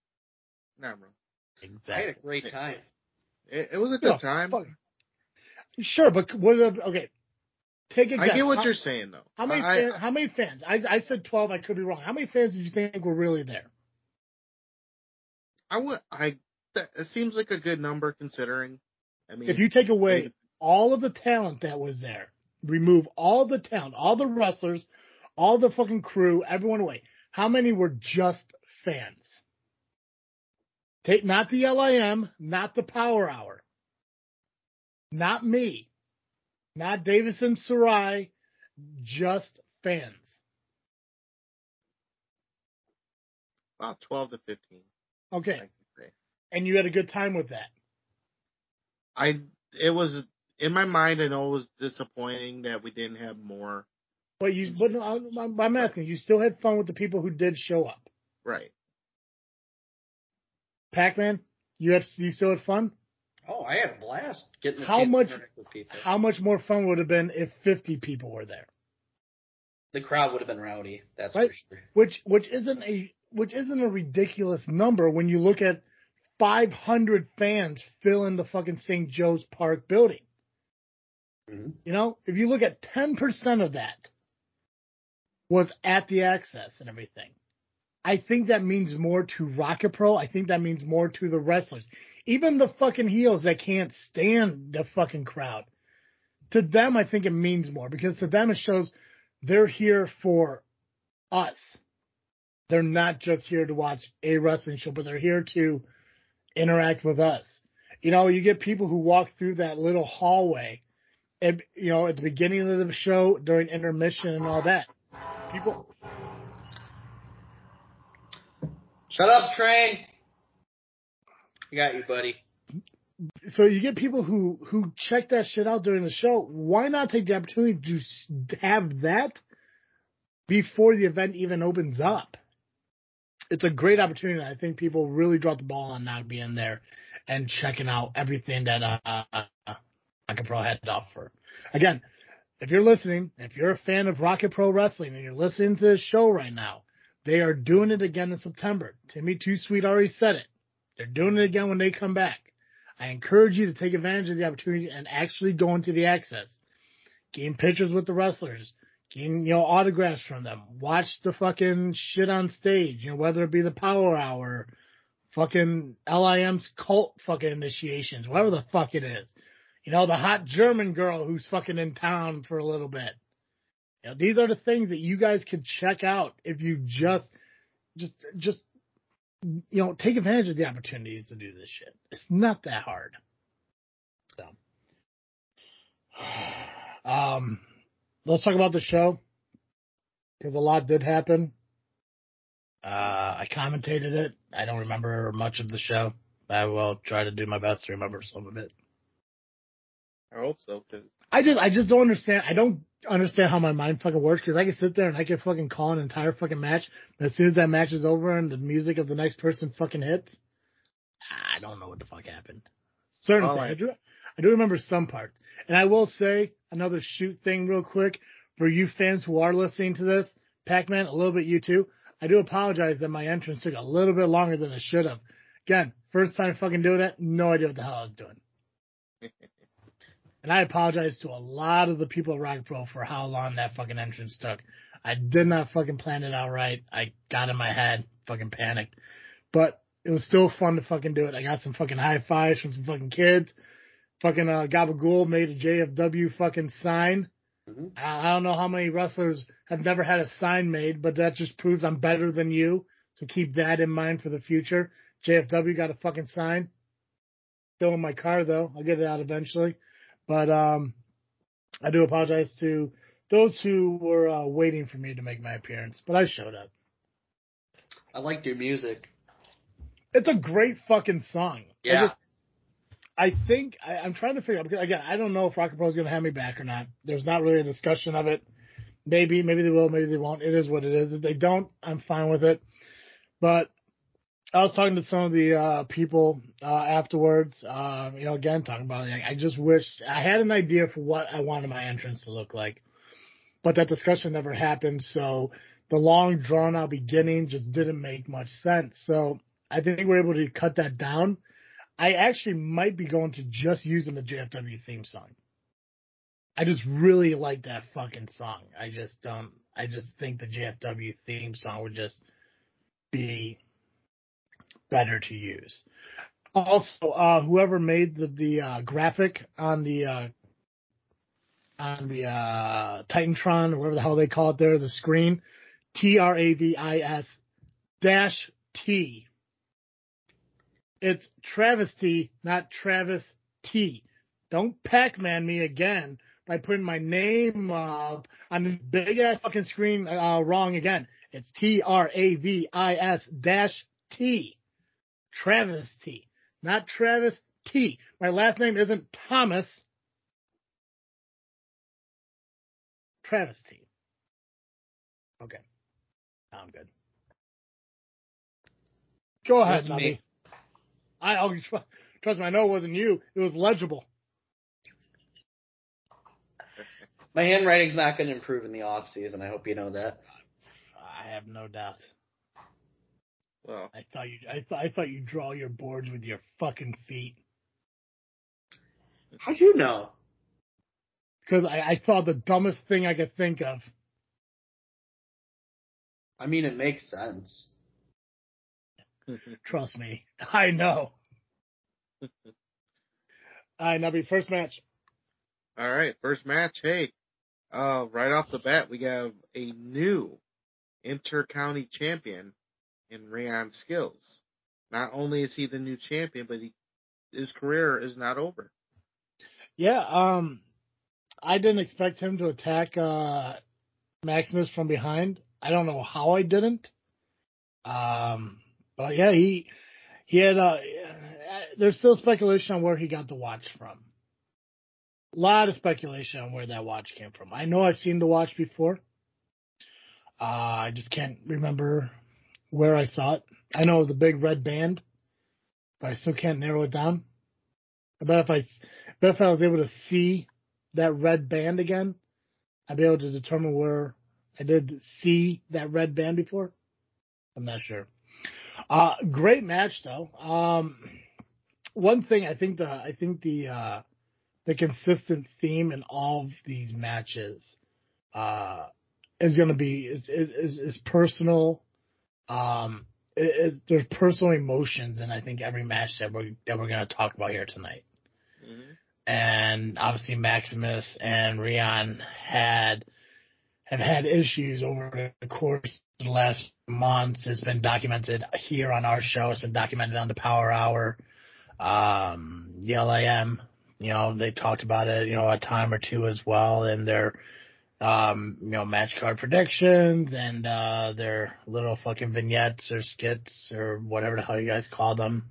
B: not wrong.
C: Exactly. I had a great time.
B: It, it was a good time. Fuck.
A: Sure, but what? Okay, Take a guess.
B: I get what
A: how,
B: you're saying though.
A: How many I, fans, how many fans? I I said twelve. I could be wrong. How many fans did you think were really there?
B: I would. I. That, it seems like a good number considering. I mean,
A: if you take away all of the talent that was there, remove all the talent, all the wrestlers, all the fucking crew, everyone away. How many were just fans? Take not the LIM, not the Power Hour, not me. Not Davison Sarai, just fans.
B: About 12 to 15.
A: Okay. And you had a good time with that?
B: I, it was, in my mind, I know it was disappointing that we didn't have more.
A: But you, but I'm, I'm asking, you still had fun with the people who did show up.
B: Right.
A: Pac-Man, you had, you still had fun?
C: Oh, I had a blast getting
A: how much how much more fun would have been if 50 people were there?
C: The crowd would have been rowdy. That's
A: right?
C: for sure.
A: Which which isn't a which isn't a ridiculous number when you look at 500 fans filling the fucking St. Joe's Park building.
C: Mhm.
A: You know, if you look at 10% of that was at the access and everything, I think that means more to Rocket Pro. I think that means more to the wrestlers. Even the fucking heels that can't stand the fucking crowd. To them, I think it means more because to them it shows they're here for us. They're not just here to watch a wrestling show, but they're here to interact with us. You know, you get people who walk through that little hallway and, you know, at the beginning of the show, during intermission and all that. People,
C: Shut up, train. I got you, buddy.
A: so you get people who who check that shit out during the show. Why not take the opportunity to have that before the event even opens up? It's a great opportunity. I think people really dropped the ball on not being there and checking out everything that uh, Rocket Pro had to offer. Again, if you're listening, if you're a fan of Rocket Pro Wrestling and you're listening to this show right now, they are doing it again in September. Timmy Too Sweet already said it. They're doing it again when they come back. I encourage you to take advantage of the opportunity and actually go into the access. Gain pictures with the wrestlers. Gain, you know, autographs from them. Watch the fucking shit on stage, you know, whether it be the power hour, fucking LIM's cult fucking initiations, whatever the fuck it is. You know, the hot German girl who's fucking in town for a little bit. You know, these are the things that you guys can check out if you just, just, just, you know, take advantage of the opportunities to do this shit. It's not that hard. So, [SIGHS] um, let's talk about the show because a lot did happen. Uh, I commentated it. I don't remember much of the show. I will try to do my best to remember some of it.
B: I hope so, because
A: I just, I just don't understand. I don't understand how my mind fucking works because I can sit there and I can fucking call an entire fucking match, but as soon as that match is over and the music of the next person fucking hits, I don't know what the fuck happened. Certain
B: All
A: things. I do, I do remember some parts, and I will say another shoot thing real quick for you fans who are listening to this, Pac-Man, a little bit you too. I do apologize that my entrance took a little bit longer than it should have. Again, first time fucking doing it, no idea what the hell I was doing. [LAUGHS] And I apologize to a lot of the people at Rock Pro for how long that fucking entrance took. I did not fucking plan it out right. I got in my head, fucking panicked. But it was still fun to fucking do it. I got some fucking high fives from some fucking kids. Fucking uh, Gabagool made a JFW fucking sign.
C: Mhm.
A: I I don't know how many wrestlers have never had a sign made, but that just proves I'm better than you. So keep that in mind for the future. JFW got a fucking sign. Still in my car though. I'll get it out eventually. But um, I do apologize to those who were uh, waiting for me to make my appearance. But I showed up.
C: I liked your music.
A: It's a great fucking song. I
C: Yeah.
A: just- I think I, I'm trying to figure out because again I don't know if Rocket Pro is going to have me back or not. There's not really a discussion of it. Maybe maybe they will, maybe they won't. It is what it is. If they don't, I'm fine with it. But I was talking to some of the uh, people uh, afterwards. Um, you know, again talking about like, I just wish I had an idea for what I wanted my entrance to look like, but that discussion never happened. So the long drawn out beginning just didn't make much sense. So I think we're able to cut that down. I actually might be going to just using the JFW theme song. I just really like that fucking song. I just don't. I just think the JFW theme song would just be better to use. Also, uh, whoever made the the uh, graphic on the uh, on the uh, Titantron or whatever the hell they call it there, the screen, T R A V I S dash T. It's travesty, not Travis T. Don't Pac-Man me again by putting my name uh, on the big ass fucking screen uh, wrong again. It's T R A V I S dash T. Travis T. Not Travis T. My last name isn't Thomas. Travis T. Okay. Now I'm good. Go ahead. Nubby. I tr- trust me, I know it wasn't you. It was legible.
C: My handwriting's not going to improve in the off season. I hope you know that.
A: I have no doubt.
B: Well,
A: I thought you I thought I thought you draw your boards with your fucking feet.
C: How'd you know?
A: because I, I thought the dumbest thing I could think of.
C: I mean, it makes sense. [LAUGHS]
A: Trust me, I know. [LAUGHS] All right, Nubby, first match.
B: All right, first match. Hey, uh, right off the bat, we have a new inter-county champion in Rion Skills. Not only is he the new champion, but he, his career is not over.
A: Yeah, um, I didn't expect him to attack uh, Maximus from behind. I don't know how I didn't. Um, but yeah, he he had uh, there's still speculation on where he got the watch from. A lot of speculation on where that watch came from. I know I've seen the watch before. Uh, I just can't remember where I saw it. I know it was a big red band, but I still can't narrow it down. I bet if I, bet if I was able to see that red band again, I'd be able to determine where I did see that red band before. I'm not sure. Uh, great match though. Um, one thing I think the I think the uh, the consistent theme in all of these matches uh, is going to be is, is, is personal. Um, it, it, there's personal emotions, and I think every match that we're that we're going to talk about here tonight.
B: Mm-hmm.
A: And obviously, Maximus and Rion had have had issues over the course of the last months. It's been documented here on our show. It's been documented on the Power Hour. Um, the LIM, you know, they talked about it, you know, a time or two as well in their, um, you know, match card predictions and, uh, their little fucking vignettes or skits or whatever the hell you guys call them.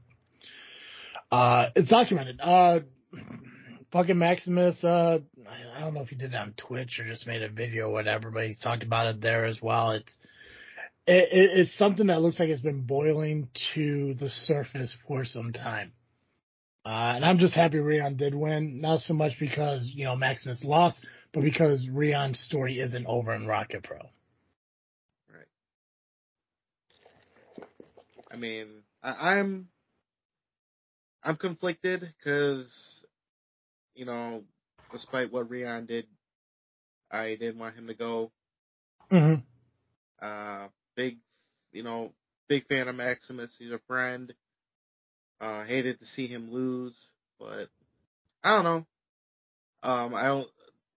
A: Uh, it's documented. Uh, fucking Maximus, uh, I don't know if he did it on Twitch or just made a video or whatever, but he's talked about it there as well. It's, it, it's something that looks like it's been boiling to the surface for some time. Uh, and I'm just happy Rion did win, not so much because, you know, Maximus lost, but because Rion's story isn't over in Rocket Pro.
B: Right. I mean, I, I'm, I'm conflicted because, you know, despite what Rion did, I didn't want him to go.
A: Mm-hmm.
B: Uh, big, you know, big fan of Maximus. He's a friend. Uh, hated to see him lose, but I don't know. Um, I don't,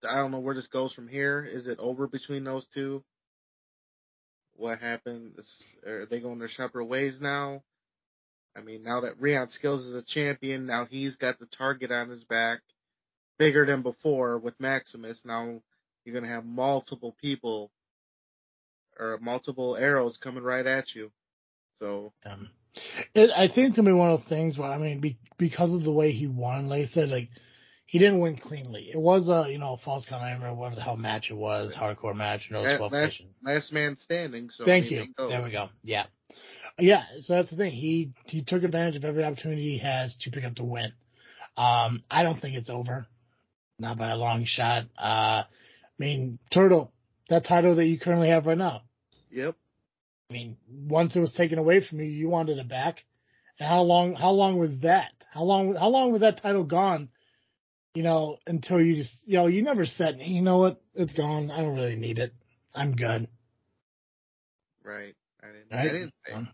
B: I don't know where this goes from here. Is it over between those two? What happened? Are they going their separate ways now? I mean, now that Rion Skills is a champion, now he's got the target on his back, bigger than before with Maximus. Now you're gonna have multiple people or multiple arrows coming right at you. So
A: um, it, I think to me one of the things where I mean, be, because of the way he won, like I said, like he didn't win cleanly. It was a you know false count. I don't remember whatever the hell match it was, hardcore match. No
B: last, last, last man standing. So
A: thank you. There we go. Yeah, yeah. So that's the thing. He he took advantage of every opportunity he has to pick up the win. Um, I don't think it's over, not by a long shot. Uh, I mean, Turtle, that title that you currently have right now.
B: Yep.
A: I mean, once it was taken away from you, you wanted it back. And how long? How long was that? How long? How long was that title gone? You know, until you just, you know, you never said, you know what, it's gone. I don't really need it. I'm good.
B: Right. I didn't. Right? I didn't say.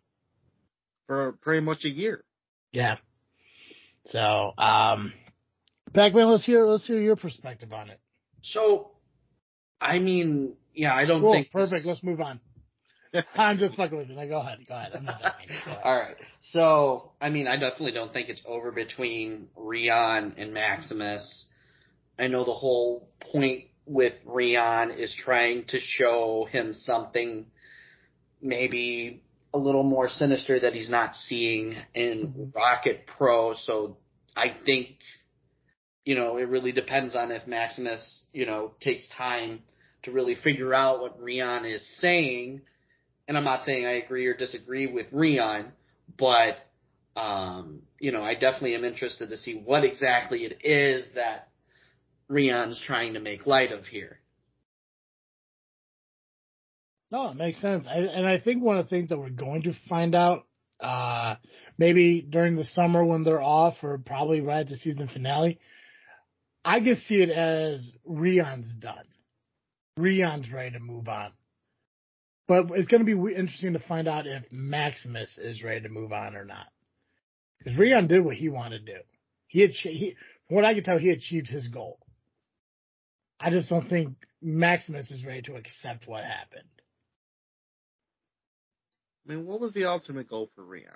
B: For pretty much a year.
A: Yeah. So, um, Pac-Man, let's hear let's hear your perspective on it.
C: So, I mean, yeah, I don't
A: cool,
C: think
A: perfect. Let's move on. [LAUGHS] I'm just fucking with you. Now go ahead. Go ahead. I'm not.
C: All right. So, I mean, I definitely don't think it's over between Rion and Maximus. I know the whole point with Rion is trying to show him something maybe a little more sinister that he's not seeing in mm-hmm. Rocket Pro. So I think, you know, it really depends on if Maximus, you know, takes time to really figure out what Rion is saying and I'm not saying I agree or disagree with Rion, but um, you know, I definitely am interested to see what exactly it is that Rion's trying to make light of here.
A: No, it makes sense. I, and I think one of the things that we're going to find out, uh, maybe during the summer when they're off or probably right at the season finale, I can see it as Rion's done. Rion's ready to move on. But it's going to be interesting to find out if Maximus is ready to move on or not. Because Rion did what he wanted to do. He, achi- he, what I can tell, he achieved his goal. I just don't think Maximus is ready to accept what happened.
B: I mean, what was the ultimate goal for Rion?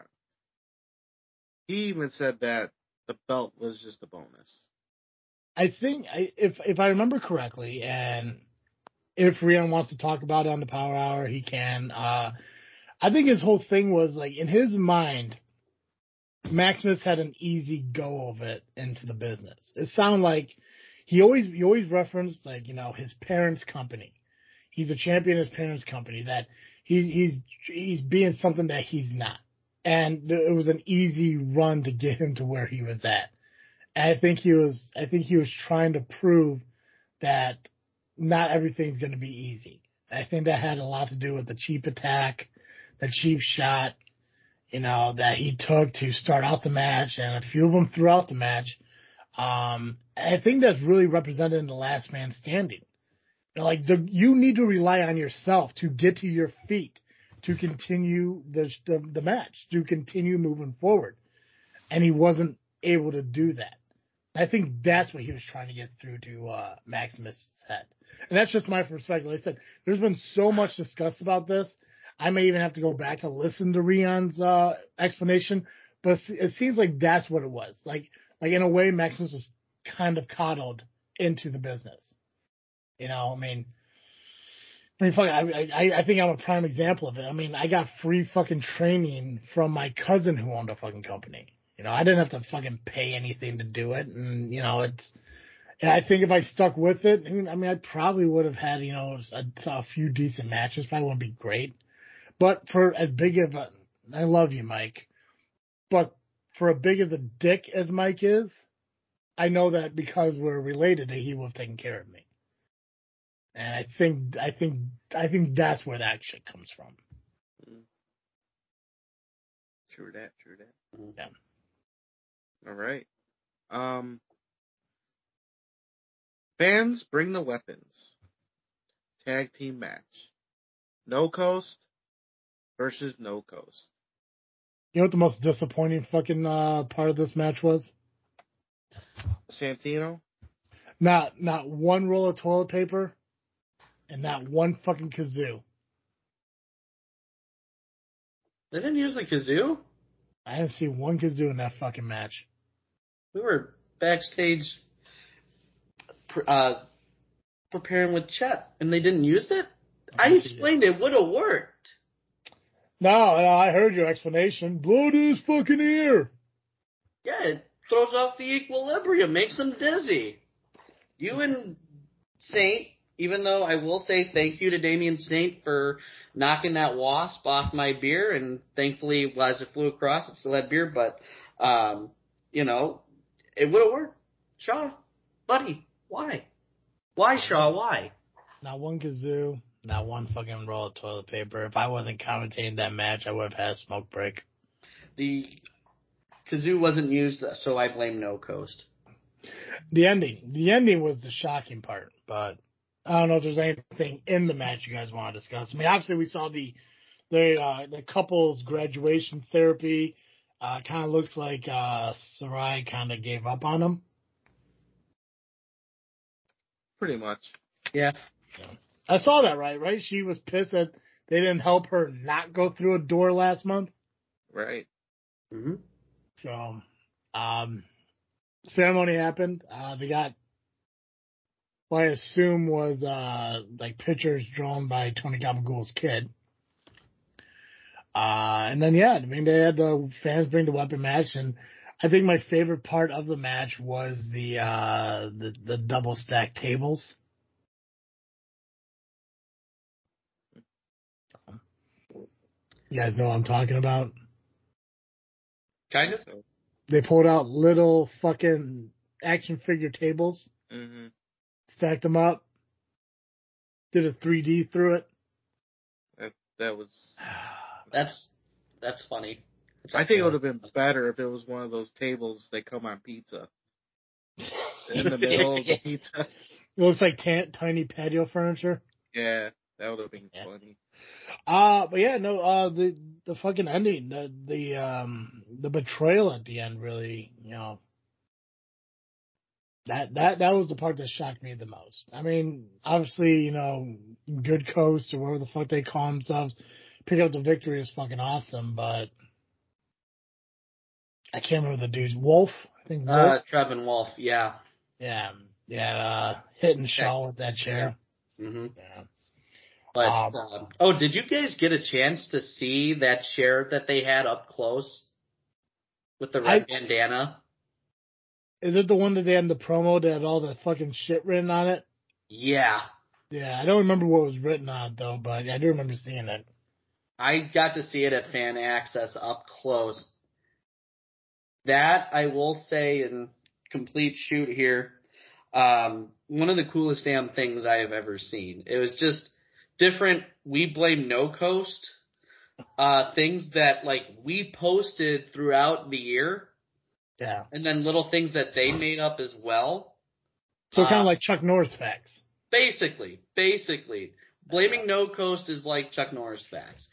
B: He even said that the belt was just a bonus.
A: I think I, if if I remember correctly, and if Rion wants to talk about it on the Power Hour, he can. Uh, I think his whole thing was like in his mind, Maximus had an easy go of it into the business. It sounded like he always he always referenced like you know his parents' company. He's a champion of his parents' company. That he's he's he's being something that he's not, and it was an easy run to get him to where he was at. And I think he was I think he was trying to prove that not everything's going to be easy. I think that had a lot to do with the cheap attack, the cheap shot, you know, that he took to start out the match and a few of them throughout the match. Um, I think that's really represented in the last man standing. You Like the, you need to rely on yourself to get to your feet to continue the, the the match, to continue moving forward, and he wasn't able to do that. I think that's what he was trying to get through to uh, Maximus' head. And that's just my perspective. Like I said, there's been so much discussed about this. I may even have to go back to listen to Rion's uh, explanation, but it seems like that's what it was. Like, like in a way, Maximus was kind of coddled into the business. You know, I mean, I mean, fuck, I, I, I think I'm a prime example of it. I mean, I got free fucking training from my cousin who owned a fucking company. You know, I didn't have to fucking pay anything to do it, and you know, it's. And I think if I stuck with it, I mean, I, mean, I probably would have had you know a, a few decent matches. Probably wouldn't be great, but for as big of a, I love you, Mike, but for a big of a dick as Mike is, I know that because we're related, that he will have taken care of me. And I think, I think, I think that's where that shit comes from.
B: True that, true that.
A: Yeah.
B: All right. Um, fans bring the weapons. Tag team match. No coast versus no coast.
A: You know what the most disappointing fucking uh, part of this match was?
B: Santino.
A: Not not one roll of toilet paper, and not one fucking kazoo.
C: They didn't use the kazoo.
A: I didn't see one kazoo in that fucking match.
C: We were backstage uh, preparing with Chet, and they didn't use it. I explained it would have worked.
A: No, no, I heard your explanation. Blow to his fucking ear.
C: Yeah, it throws off the equilibrium, makes them dizzy. You and Saint, even though I will say thank you to Damien Saint for knocking that wasp off my beer, and thankfully, well, as it flew across, it still had beer, but, um, you know, it would have worked. Shaw, buddy, why? Why, Shaw, why?
A: Not one kazoo. Not one fucking roll of toilet paper. If I wasn't commentating that match, I would have had a smoke break.
C: The kazoo wasn't used, so I blame No Coast.
A: The ending. The ending was the shocking part, but I don't know if there's anything in the match you guys want to discuss. I mean, obviously we saw the the uh, the couple's graduation therapy. Uh, kind of looks like uh, Sarai kind of gave up on him.
B: Pretty much.
C: Yeah.
A: I saw that right, right? She was pissed that they didn't help her not go through a door last month.
B: Right.
C: hmm
A: So, um, ceremony happened. Uh, they got what I assume was uh like pictures drawn by Tony Gabagool's kid. Uh, and then yeah, I mean they had the fans bring the weapon match, and I think my favorite part of the match was the uh the the double stack tables. You guys know what I'm talking about?
C: Kind of.
A: They pulled out little fucking action figure tables,
B: hmm
A: stacked them up, did a 3D through it.
B: That that was. [SIGHS]
C: That's that's funny. It's
B: I think it would have been better if it was one of those tables that come on pizza. [LAUGHS] in the middle of the pizza.
A: It looks like tan tiny patio furniture.
B: Yeah, that would have been
A: Yeah.
B: funny.
A: Uh, but yeah, no, uh, the, the fucking ending, the, the, um, the betrayal at the end really, you know, that, that, that was the part that shocked me the most. I mean, obviously, you know, Good Coast or whatever the fuck they call themselves, pick up the victory is fucking awesome, but I can't remember the dude's Wolf, I think Wolf.
C: Uh, Trevin Wolf, yeah.
A: yeah, yeah, uh, hitting Shaw with that chair.
C: Mm-hmm.
A: Yeah.
C: But
A: Um,
C: um, oh, did you guys get a chance to see that chair that they had up close with the red
A: I-
C: bandana?
A: Is it the one that they had in the promo that had all the fucking shit written on it?
C: Yeah,
A: Yeah, I don't remember what was written on it though, but I do remember seeing it.
C: I got to see it at Fan Access up close. That I will say in complete shoot here, um, one of the coolest damn things I have ever seen. It was just different. We blame No Coast. Uh, things that like we posted throughout the year,
A: Yeah.
C: and then little things that they made up as well.
A: So kind
C: Uh,
A: of like Chuck Norris facts.
C: Basically, basically, blaming No Coast is like Chuck Norris facts.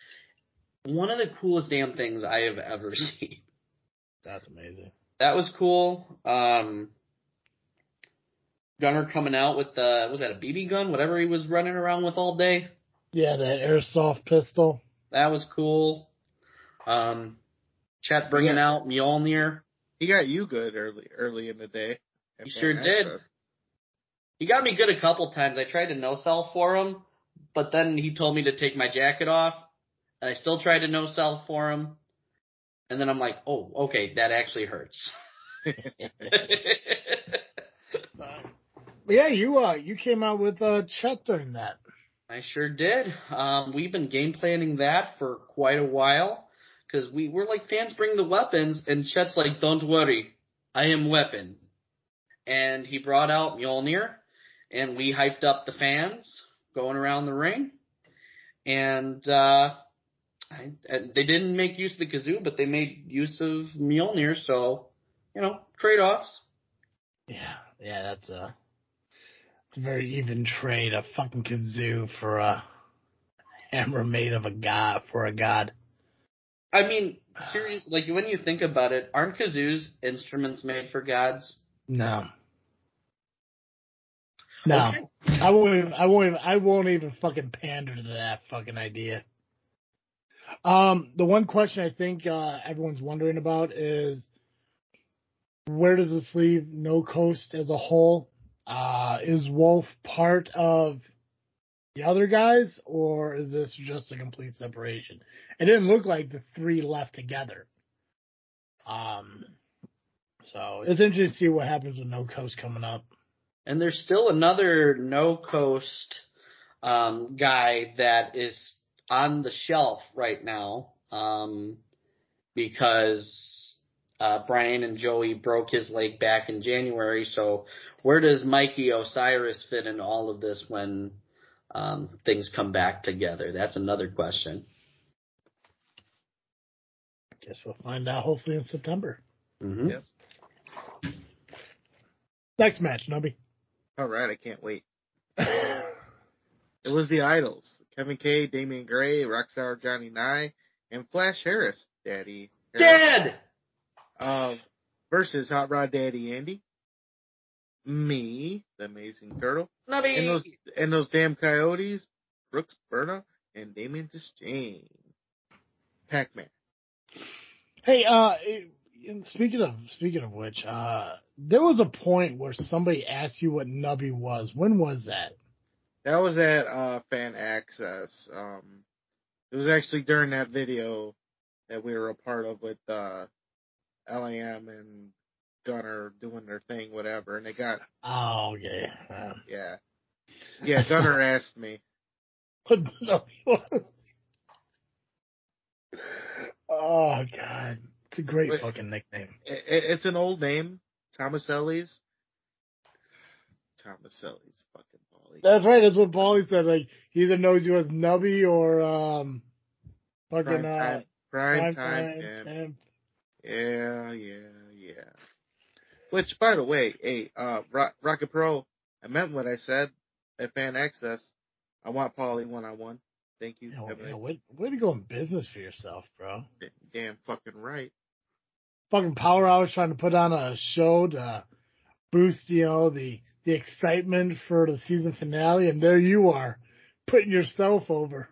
C: One of the coolest damn things I have ever [LAUGHS] seen.
A: That's amazing.
C: That was cool. Um, Gunner coming out with the was that a BB gun? Whatever he was running around with all day.
A: Yeah, that airsoft pistol.
C: That was cool. Um, Chet bringing
B: Yeah.
C: out Mjolnir.
B: He got you good early early in the day.
C: He sure did. He got me good a couple times. I tried to no sell for him, but then he told me to take my jacket off, and I still tried to no sell for him. And then I'm like, oh, okay, that actually hurts.
A: But [LAUGHS] yeah, you uh you came out with uh Chet during that.
C: I sure did. Um, we've been game planning that for quite a while because we we're like fans bring the weapons, and Chet's like, "Don't worry, I am weapon." And he brought out Mjolnir, and we hyped up the fans going around the ring. And uh, I, and they didn't make use of the kazoo, but they made use of Mjolnir. So, you know, trade offs.
A: Yeah, yeah, that's a it's a very even trade. A fucking kazoo for a hammer made of a god for a god.
C: I mean, seriously, like when you think about it, aren't kazoos instruments made for gods?
A: No. No.
C: Okay.
A: I won't even, I won't even, I won't even fucking pander to that fucking idea. Um, the one question I think, uh, everyone's wondering about is where does this leave No Coast as a whole? Uh, is Wolf part of the other guys or is this just a complete separation? It didn't look like the three left together. Um, so it's interesting to see what happens with No Coast coming up.
C: And there's still another no coast um, guy that is on the shelf right now um, because uh, Brian and Joey broke his leg back in January. So where does Mikey Osiris fit in all of this when um, things come back together? That's another question.
A: I Guess we'll find out hopefully in September.
C: hmm
B: Yep.
A: Next match, Nubby.
B: All right, I can't wait. [LAUGHS] It was the Idols: Kevin K, Damian Gray, Rockstar Johnny Nye, and Flash Harris, Daddy. Harris,
C: Dead.
B: Um, versus Hot Rod Daddy Andy, me, the Amazing Turtle,
C: Nubby.
B: and those and those damn coyotes, Brooks Berna and Damien Disdain. Pac-Man.
A: Hey, uh, and speaking of speaking of which, uh, there was a point where somebody asked you what Nubby was. When was that?
B: That was at uh, Fan Access. Um, it was actually during that video that we were a part of with uh, LIM and Gunner doing their thing, whatever. And they got
A: Oh. Uh,
B: yeah, yeah. [LAUGHS] Gunner asked me.
A: was? Oh God, it's a great
B: Wait.
A: fucking nickname.
B: It, it, it's an old name, Thomas Ellis. Thomas Ellis, fucking
A: That's right. That's what Paulie said. Like he either knows you as Nubby or um, fucking
B: Prime
A: uh,
B: time, prime,
A: prime
B: time,
A: time
B: and- yeah, yeah, yeah. Which, by the way, hey, uh, Rock, Rocket Pro, I meant what I said at Fan Access. I want Paulie one on one. Thank you.
A: Yeah, way, way to go in business for yourself, bro.
B: Damn fucking right.
A: Fucking Power Hours trying to put on a show to boost, you know, the the excitement for the season finale, and there you are, putting yourself over.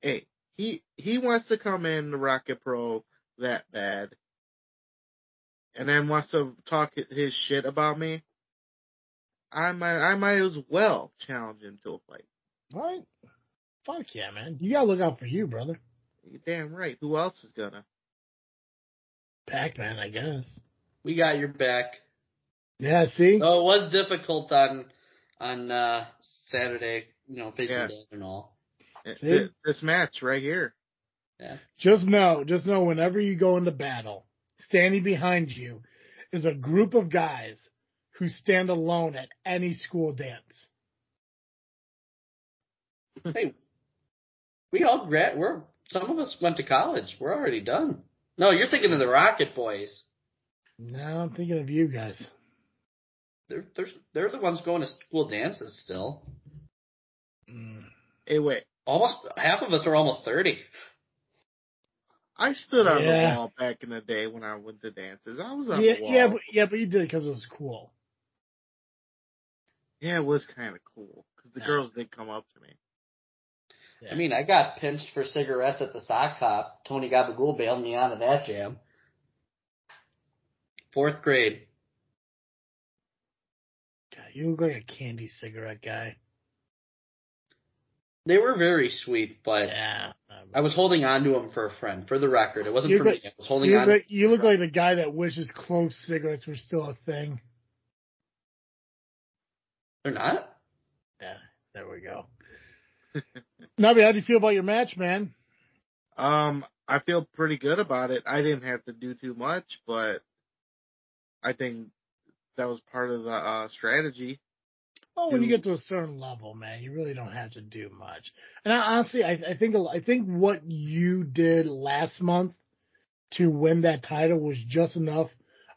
B: Hey, he he wants to come in the Rocket Pro that bad, and then wants to talk his shit about me. I might I might as well challenge him to a fight.
A: Right? Fuck yeah, man. You gotta look out for you, brother.
B: You're damn right. Who else is gonna?
A: Pac Man, I guess.
C: We got your back.
A: Yeah, see?
C: Though it was difficult on on uh Saturday, you know, facing
B: Yeah.
C: Dan and all.
A: See?
B: This, this match right here.
C: Yeah.
A: Just know, just know whenever you go into battle, standing behind you is a group of guys who stand alone at any school dance. [LAUGHS]
C: hey, we all grad. We're some of us went to college. We're already done. No, you're thinking of the Rocket Boys.
A: No, I'm thinking of you guys.
C: They're they're they're the ones going to school dances still.
A: Mm.
B: Hey, wait.
C: Almost half of us are almost thirty.
B: I stood on
A: Yeah.
B: the wall back in the day when I went to dances. I was on
A: Yeah,
B: the wall.
A: yeah, but, yeah, but you did it because it was cool.
B: Yeah, it was kind of cool because the
A: Yeah.
B: girls did come up to me.
A: Yeah.
C: I mean, I got pinched for cigarettes at the sock hop. Tony Gabagool bailed me out of that jam. Fourth grade.
A: God, you look like a candy cigarette guy.
C: They were very sweet, but
A: Yeah.
C: I was holding on to them for a friend. For the record, it wasn't
A: You
C: for
A: got-
C: me. I was holding
A: You
C: on.
A: look, like, you look like the guy that wishes clove cigarettes were still a thing.
C: They're not.
A: Yeah, there we go. [LAUGHS] Nubby, how do you feel about your match, man?
B: Um, I feel pretty good about it. I didn't have to do too much, but I think that was part of the uh, strategy.
A: Well, when you get to a certain level, man, you really don't have to do much. And I, honestly, I, I think I think what you did last month to win that title was just enough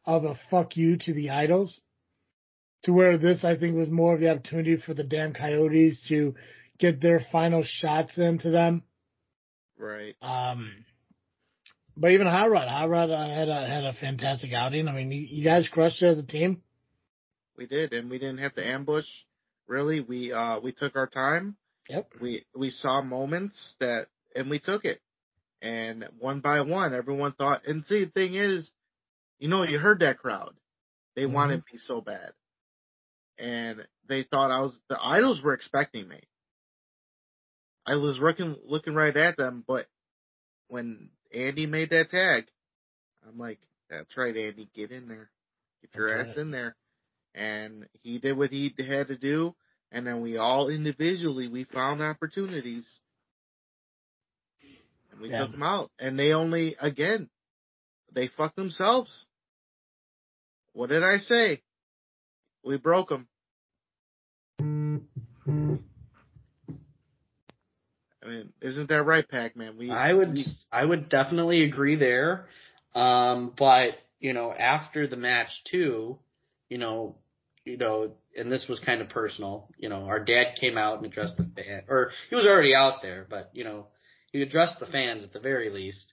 A: of a fuck you to the idols. To where this, I think, was more of the opportunity for the damn Coyotes to get their final shots into them.
B: Right.
A: Um, but even Hot Rod, Hot Rod uh, had a had a fantastic outing. I mean, you, you guys crushed it as a team.
B: We did, and we didn't have to ambush. Really, we uh we took our time.
A: Yep.
B: We we saw moments that, and we took it. And one by one, everyone thought. And see, the thing is, you know, you heard that crowd. They
A: Mhm.
B: wanted me so bad, and they thought I was. The idols were expecting me. I was looking looking right at them, but when Andy made that tag, I'm like, "That's right, Andy, get in there, get your
A: That's
B: ass
A: right.
B: in there." And he did what he had to do, and then we all individually we found opportunities, and we
A: Yeah.
B: took them out. And they only again, they fucked themselves. What did I say? We broke them. I mean, isn't that right, Pac-Man? We
C: I would
B: we-
C: I would definitely agree there. Um, but you know, after the match too, you know, you know, and this was kind of personal. You know, our dad came out and addressed the fan, or he was already out there, but you know, he addressed the fans at the very least,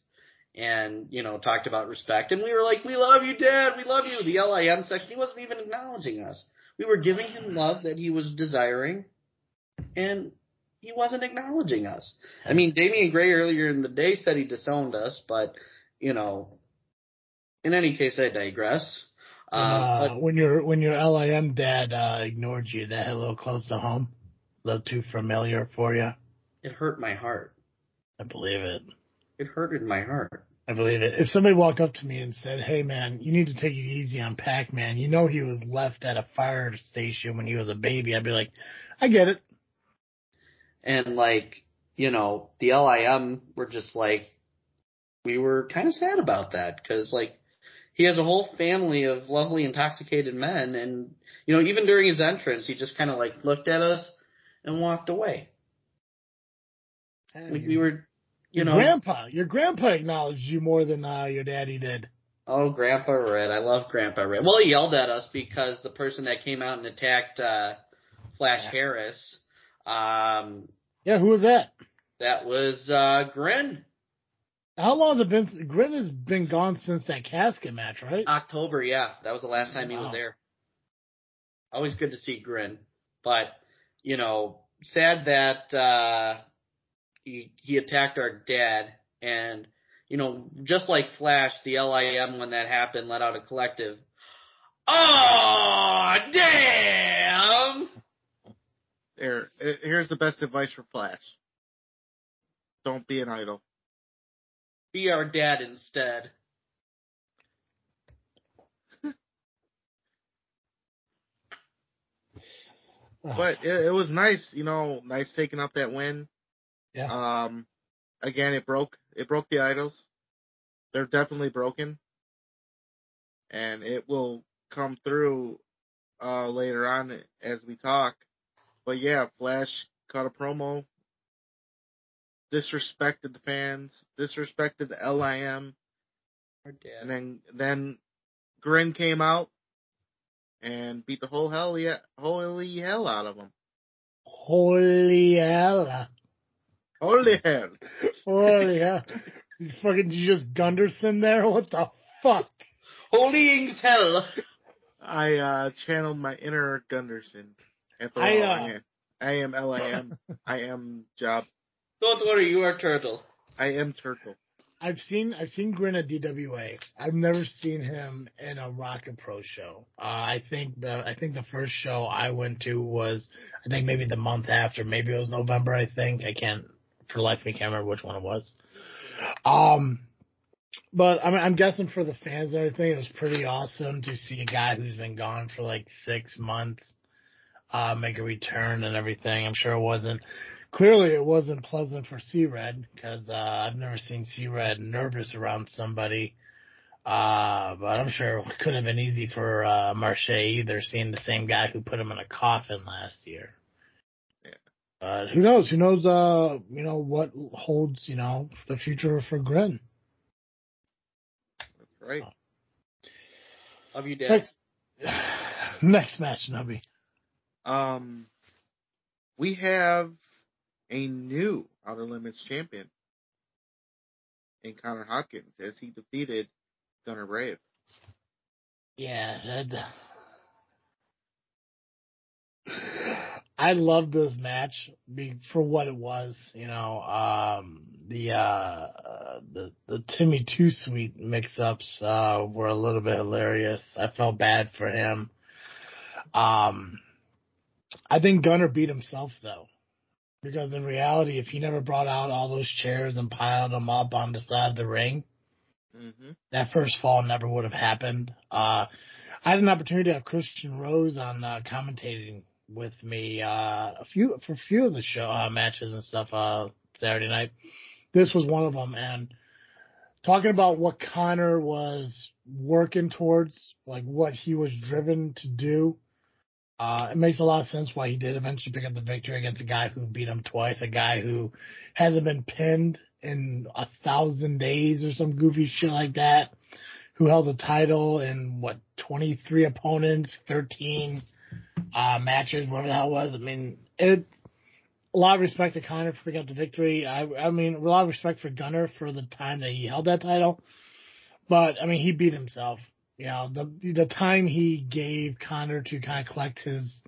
C: and you know, talked about respect. And we were like, "We love you, Dad. We love you." The LIM section, he wasn't even acknowledging us. We were giving him love that he was desiring, and he wasn't acknowledging us. I mean, Damian Gray earlier in the day said he disowned us, but you know, in any case, I digress.
A: Uh,
C: Uh,
A: when your when your LIM dad uh, ignored you, that hit a little close to home, a little too familiar for you.
C: it hurt my heart.
A: I believe it.
C: It hurted my heart.
A: I believe it. If somebody walked up to me and said, "Hey, man, you need to take it easy on Pac-Man," you know he was left at a fire station when he was a baby. I'd be like, "I get it."
C: And like, you know, the LIM were just like, we were kind of sad about that because like, he has a whole family of lovely intoxicated men, and you know, even during his entrance, he just kind of like looked at us and walked away.
A: Hey,
C: Like we were, you
A: your
C: know,
A: grandpa, your grandpa acknowledged you more than uh, your daddy did.
C: Oh, Grandpa Red. I love Grandpa Red. Well, he yelled at us because the person that came out and attacked uh, Flash
A: Yeah.
C: Harris, um,
A: Yeah, who was that?
C: that was uh, Grin.
A: How long has it been? Grin has been gone since that casket match, right?
C: October, yeah. That was the last time he was there. Always good to see Grin. But, you know, sad that uh he he attacked our dad and you know, just like Flash, the LIM when that happened let out a collective. Oh damn
B: There, here's the best advice for Flash. Don't be an idol.
C: Be our dad instead.
B: But it, it was nice, you know, nice taking up that win.
A: yeah,
B: Um, again, it broke it broke the idols. They're definitely broken, and it will come through uh, later on as we talk. But yeah, Flash cut a promo, disrespected the fans, disrespected the LIM, and then then Grin came out and beat the whole hell yeah, holy hell out of him.
A: holy hell,
B: Holy hell!
A: holy [LAUGHS] hell! You fucking, you just Gunderson there? What the fuck?
C: Holy hell.
B: I uh channeled my inner Gunderson. After
A: I,
B: all,
A: uh,
B: I am, I am LIM. [LAUGHS] I am job.
C: Don't worry, you are turtle.
B: I am turtle.
A: I've seen I've seen Grin at DWA. I've never seen him in a Rocket Pro show. Uh, I think the I think the first show I went to was I think maybe the month after, maybe it was November. I think I can't for the life of me can't remember which one it was. Um, but I'm, I'm guessing for the fans and everything, it was pretty awesome to see a guy who's been gone for like six months uh, make a return and everything. I'm sure it wasn't clearly it wasn't pleasant for C Red because uh, I've never seen C Red nervous around somebody. Uh, but I'm sure it couldn't have been easy for uh, Marche either, seeing the same guy who put him in a coffin last year.
B: Yeah.
A: But who knows? Who knows? Uh, you know what holds? You know the future for Grin.
B: That's right.
C: Love you, dad.
A: Next, [SIGHS] next match, Nubby.
B: Um, we have a new Outer Limits champion in Connor Hopkins as he defeated Gunnar Brave.
A: Yeah, that, [SIGHS] I love this match for what it was. You know, um, the uh, the the Timmy Two Sweet mix-ups uh, were a little bit hilarious. I felt bad for him. Um, I think Gunner beat himself though, because in reality, if he never brought out all those chairs and piled them up on the side of the ring,
B: Mm-hmm.
A: that first fall never would have happened. Uh, I had an opportunity to have Christian Rose on uh, commentating with me uh, a few for a few of the show uh, matches and stuff uh, Saturday night. This was one of them, and talking about what Connor was working towards, like what he was driven to do. Uh, it makes a lot of sense why he did eventually pick up the victory against a guy who beat him twice, a guy who hasn't been pinned in a thousand days or some goofy shit like that, who held the title in what, 23 opponents, 13 uh, matches, whatever the hell was. I mean, it, a lot of respect to Connor for picking up the victory. I, I mean, a lot of respect for Gunner for the time that he held that title. But, I mean, he beat himself. You know, the, the time he gave Connor to kind of collect his,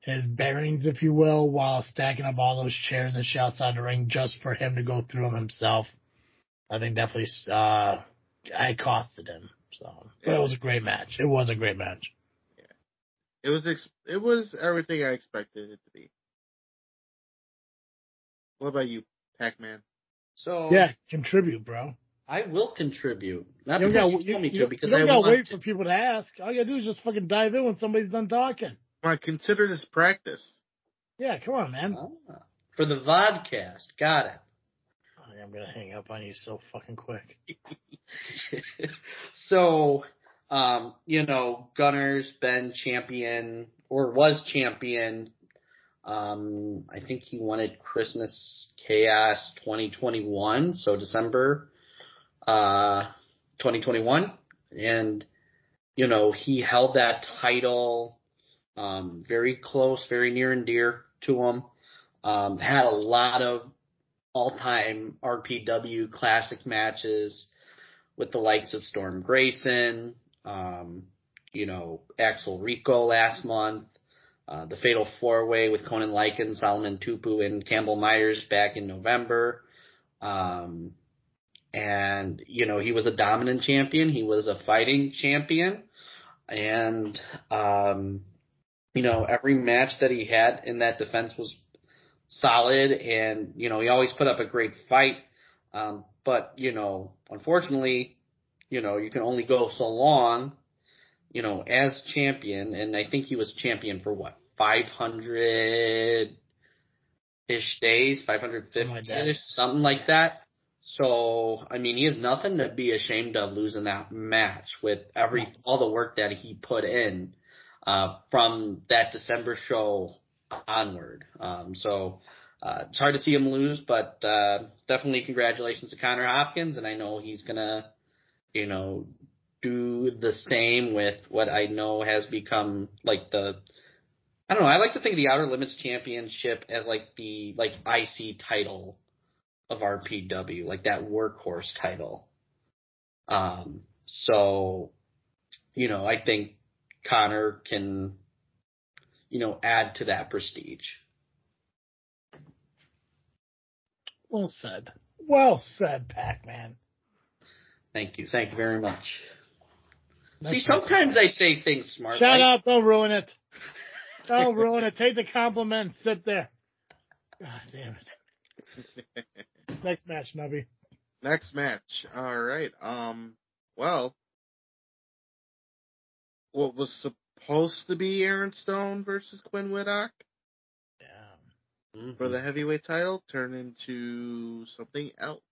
A: his bearings, if you will, while stacking up all those chairs and shit outside the ring just for him to go through them himself. I think definitely, uh, I costed him. So, but it was a great match. It was a great match. Yeah.
B: It was ex- it was everything I expected it to be. What about you, Pac-Man?
C: So
A: Yeah, contribute, bro.
C: I will contribute. Not
A: You don't
C: because
A: gotta,
C: you told me
A: you-
C: to,
A: you
C: because
A: don't
C: I
A: gotta wait
C: to.
A: for people to ask. All you gotta do is just fucking dive in when somebody's done talking.
B: Come on, consider this practice.
A: Yeah, come on, man.
C: Ah, for the vodcast. Got it.
A: I'm gonna hang up on you so fucking quick. [LAUGHS]
C: so, um, you know, Gunner's been champion or was champion. Um, I think he wanted Christmas Chaos 2021, so December, uh, 2021. and you know he held that title um, very close, very near and dear to him. Um, had a lot of all-time RPW classic matches with the likes of Storm Grayson, um, you know, Axel Rico last month, uh, the Fatal Four Way with Conan Lycan, Solomon Tupu, and Campbell Myers back in November. Um, and you know, he was a dominant champion. He was a fighting champion, and um, you know, every match that he had in that defense was solid, and you know, he always put up a great fight. Um, but you know, unfortunately, you know, you can only go so long you know, as champion, and I think he was champion for what, 500 ish days, 550 ish, something like that. So, I mean, he has nothing to be ashamed of losing that match with every, all the work that he put in, uh, from that December show onward. Um, so, uh, it's hard to see him lose, but, uh, definitely congratulations to Connor Hopkins, and I know he's gonna, you know, do the same with what I know has become like the I don't know, I like to think of the Outer Limits Championship as like the like IC title of RPW, like that workhorse title. Um so you know, I think Connor can you know, add to that prestige.
A: Well said. Well said, Pac Man.
C: Thank you. Thank you very much.
A: That's
C: See, sometimes I say things smart.
A: Shut
C: like,
A: up! Don't ruin it. Don't ruin it. Take the compliment. Sit there. God damn it. [LAUGHS] Next match, Nubby.
B: Next match. All right. Um. Well, what was supposed to be Aaron Stone versus Quinn Whitlock
A: Yeah.
C: Mhm.
B: for the heavyweight title turned into something else.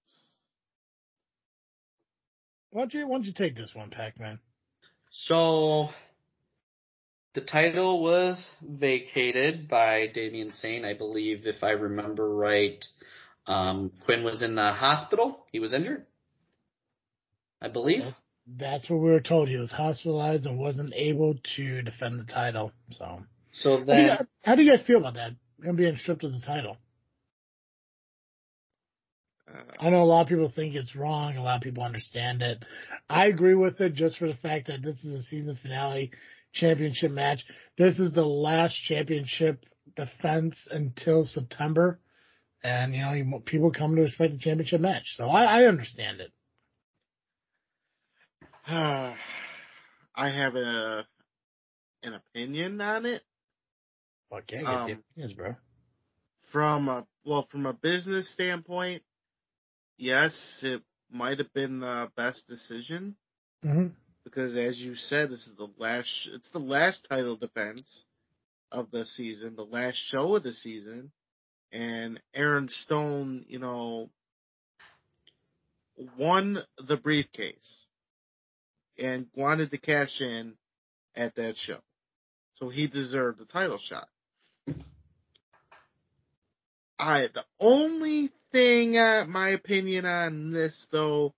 A: Why don't you Why don't you take this one, Pac Man?
C: So the title was vacated by Damian Saint, I believe, if I remember right. Um, Quinn was in the hospital. He was injured. I believe.
A: That's, that's what we were told. He was hospitalized and wasn't able to defend the title. So,
C: So
A: how do, you, how do you guys feel about that? Him being stripped of the title.
B: Uh,
A: I know a lot of people think it's wrong. A lot of people understand it. I agree with it just for the fact that this is a season finale championship match. This is the last championship defense until September. And, you know, people come to expect a championship match. So I, I understand it. [SIGHS]
B: I have a an opinion on it
A: Fuck yeah, get
B: Um,
A: opinions, bro.
B: from a well from a business standpoint. Yes, it might have been the best decision
A: hmm
B: because, as you said, this is the last. It's the last title defense of the season, the last show of the season, and Aaron Stone, you know, won the briefcase and wanted to cash in at that show, so he deserved the title shot. I the only thing, uh, my opinion on this though,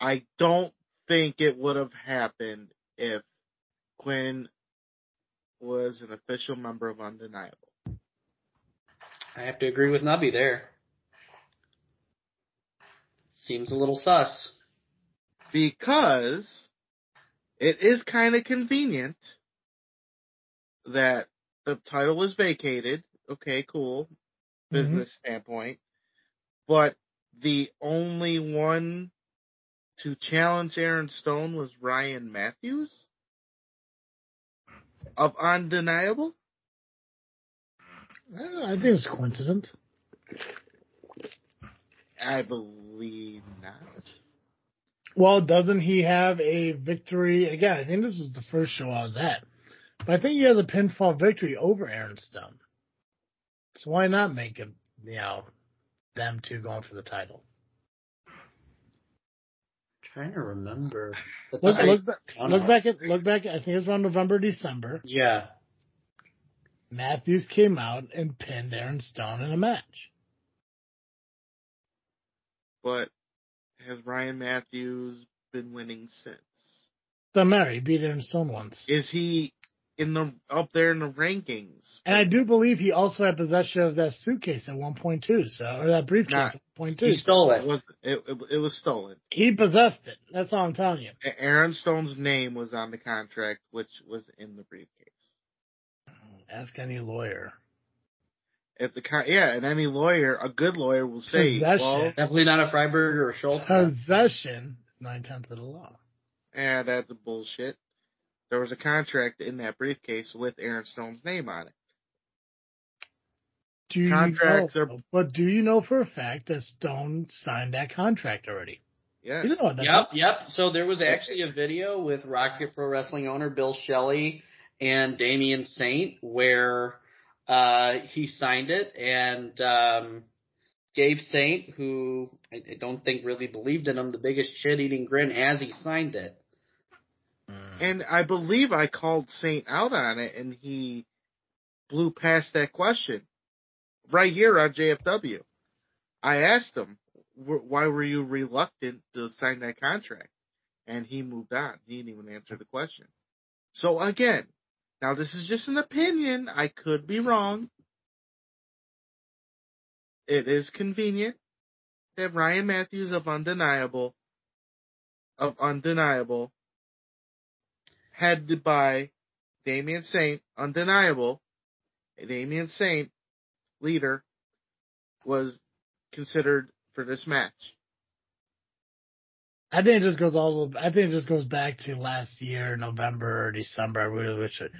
B: I don't think it would have happened if Quinn was an official member of Undeniable.
C: I have to agree with Nubby there. Seems a little sus.
B: Because it is kind of convenient that the title was vacated. Okay, cool. Mm-hmm. Business standpoint. But the only one to challenge Aaron Stone was Ryan Matthews of Undeniable.
A: Uh, I think it's a coincidence.
B: I believe not.
A: Well, doesn't he have a victory? Again, I think this is the first show I was at. But I think he has a pinfall victory over Aaron Stone. So why not make him, you know, them two going for the title?
C: trying to remember.
A: Look,
C: I-
A: look, back,
C: I don't
A: look back at, look back. I think it was around November, December.
C: Yeah.
A: Matthews came out and pinned Aaron Stone in a match.
B: But has Ryan Matthews been winning since?
A: The Mary beat Aaron Stone once.
B: Is he in the up there in the rankings?
A: And I do believe he also had possession of that suitcase at one point two, so or that briefcase
B: Nah,
A: at one point two.
C: He stole
B: It
C: it.
B: was it, it, it was stolen.
A: He possessed it. That's all I'm telling you.
B: Aaron Stone's name was on the contract, which was in the briefcase.
A: Ask any lawyer.
B: If the con- yeah, and any lawyer, a good lawyer will say,
A: Possession.
B: well,
C: Definitely not a Freiberg or a Schultz.
A: Possession is nine tenths of the law.
B: yeah, that's bullshit. There was a contract in that briefcase with Aaron Stone's name on it.
A: Do you
B: Contracts
A: know,
B: are- [LAUGHS]
A: but do you know for a fact that Stone signed that contract already?
B: Yeah,
A: You know what that
C: Yep, yep. So there was actually a video with Rocket Pro Wrestling owner Bill Shelley and Damian Saint where uh, he signed it and um, gave Saint, who I, I don't think really believed in him, the biggest shit eating grin as he signed it.
B: And I believe I called Saint out on it, and he blew past that question right here on JFW. I asked him, "Why were you reluctant to sign that contract?" And he moved on. He didn't even answer the question. So again, now this is just an opinion. I could be wrong. It is convenient that Ryan Matthews of Undeniable, of Undeniable, headed by Damian Saint, undeniable. Damian Saint, leader, was considered for this match.
A: I think it just goes all. I think it just goes back to last year, November or December. I really wish it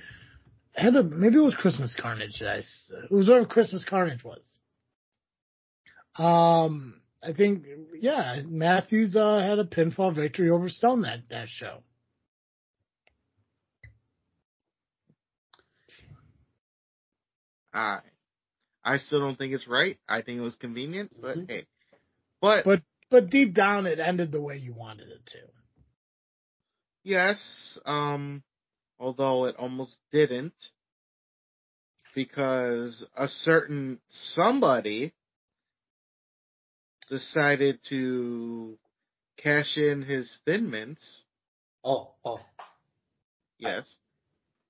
A: had a maybe it was Christmas Carnage. that I it was where Christmas Carnage was. Um, I think yeah, Matthews uh, had a pinfall victory over Stone that that show.
B: I, I still don't think it's right. I think it was convenient, but
C: Mhm.
B: hey, but,
A: But but deep down, it ended the way you wanted it to.
B: yes, um, although it almost didn't, because a certain somebody decided to cash in his thin mints.
C: Oh, oh,
B: Yes,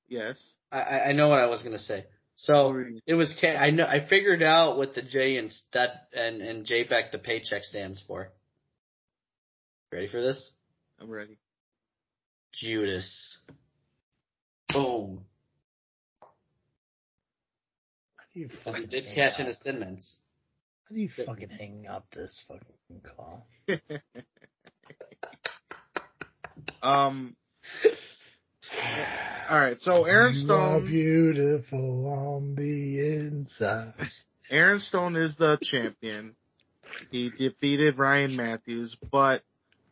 B: yes.
C: I- I, I know what I was gonna say. So it was. Ca- I know. I figured out what the J and stud and and JPEG the paycheck stands for. Ready for this?
B: I'm ready.
C: Judas. Boom.
A: How do you fucking
C: did cash in
A: up?
C: his thin.
A: How do you fucking hang up this fucking call? [LAUGHS]
B: um. [LAUGHS] All right. So Aaron Stone.
A: You are
B: Stone.
A: beautiful on the inside.
B: Aaron Stone is the champion. He defeated Ryan Matthews, but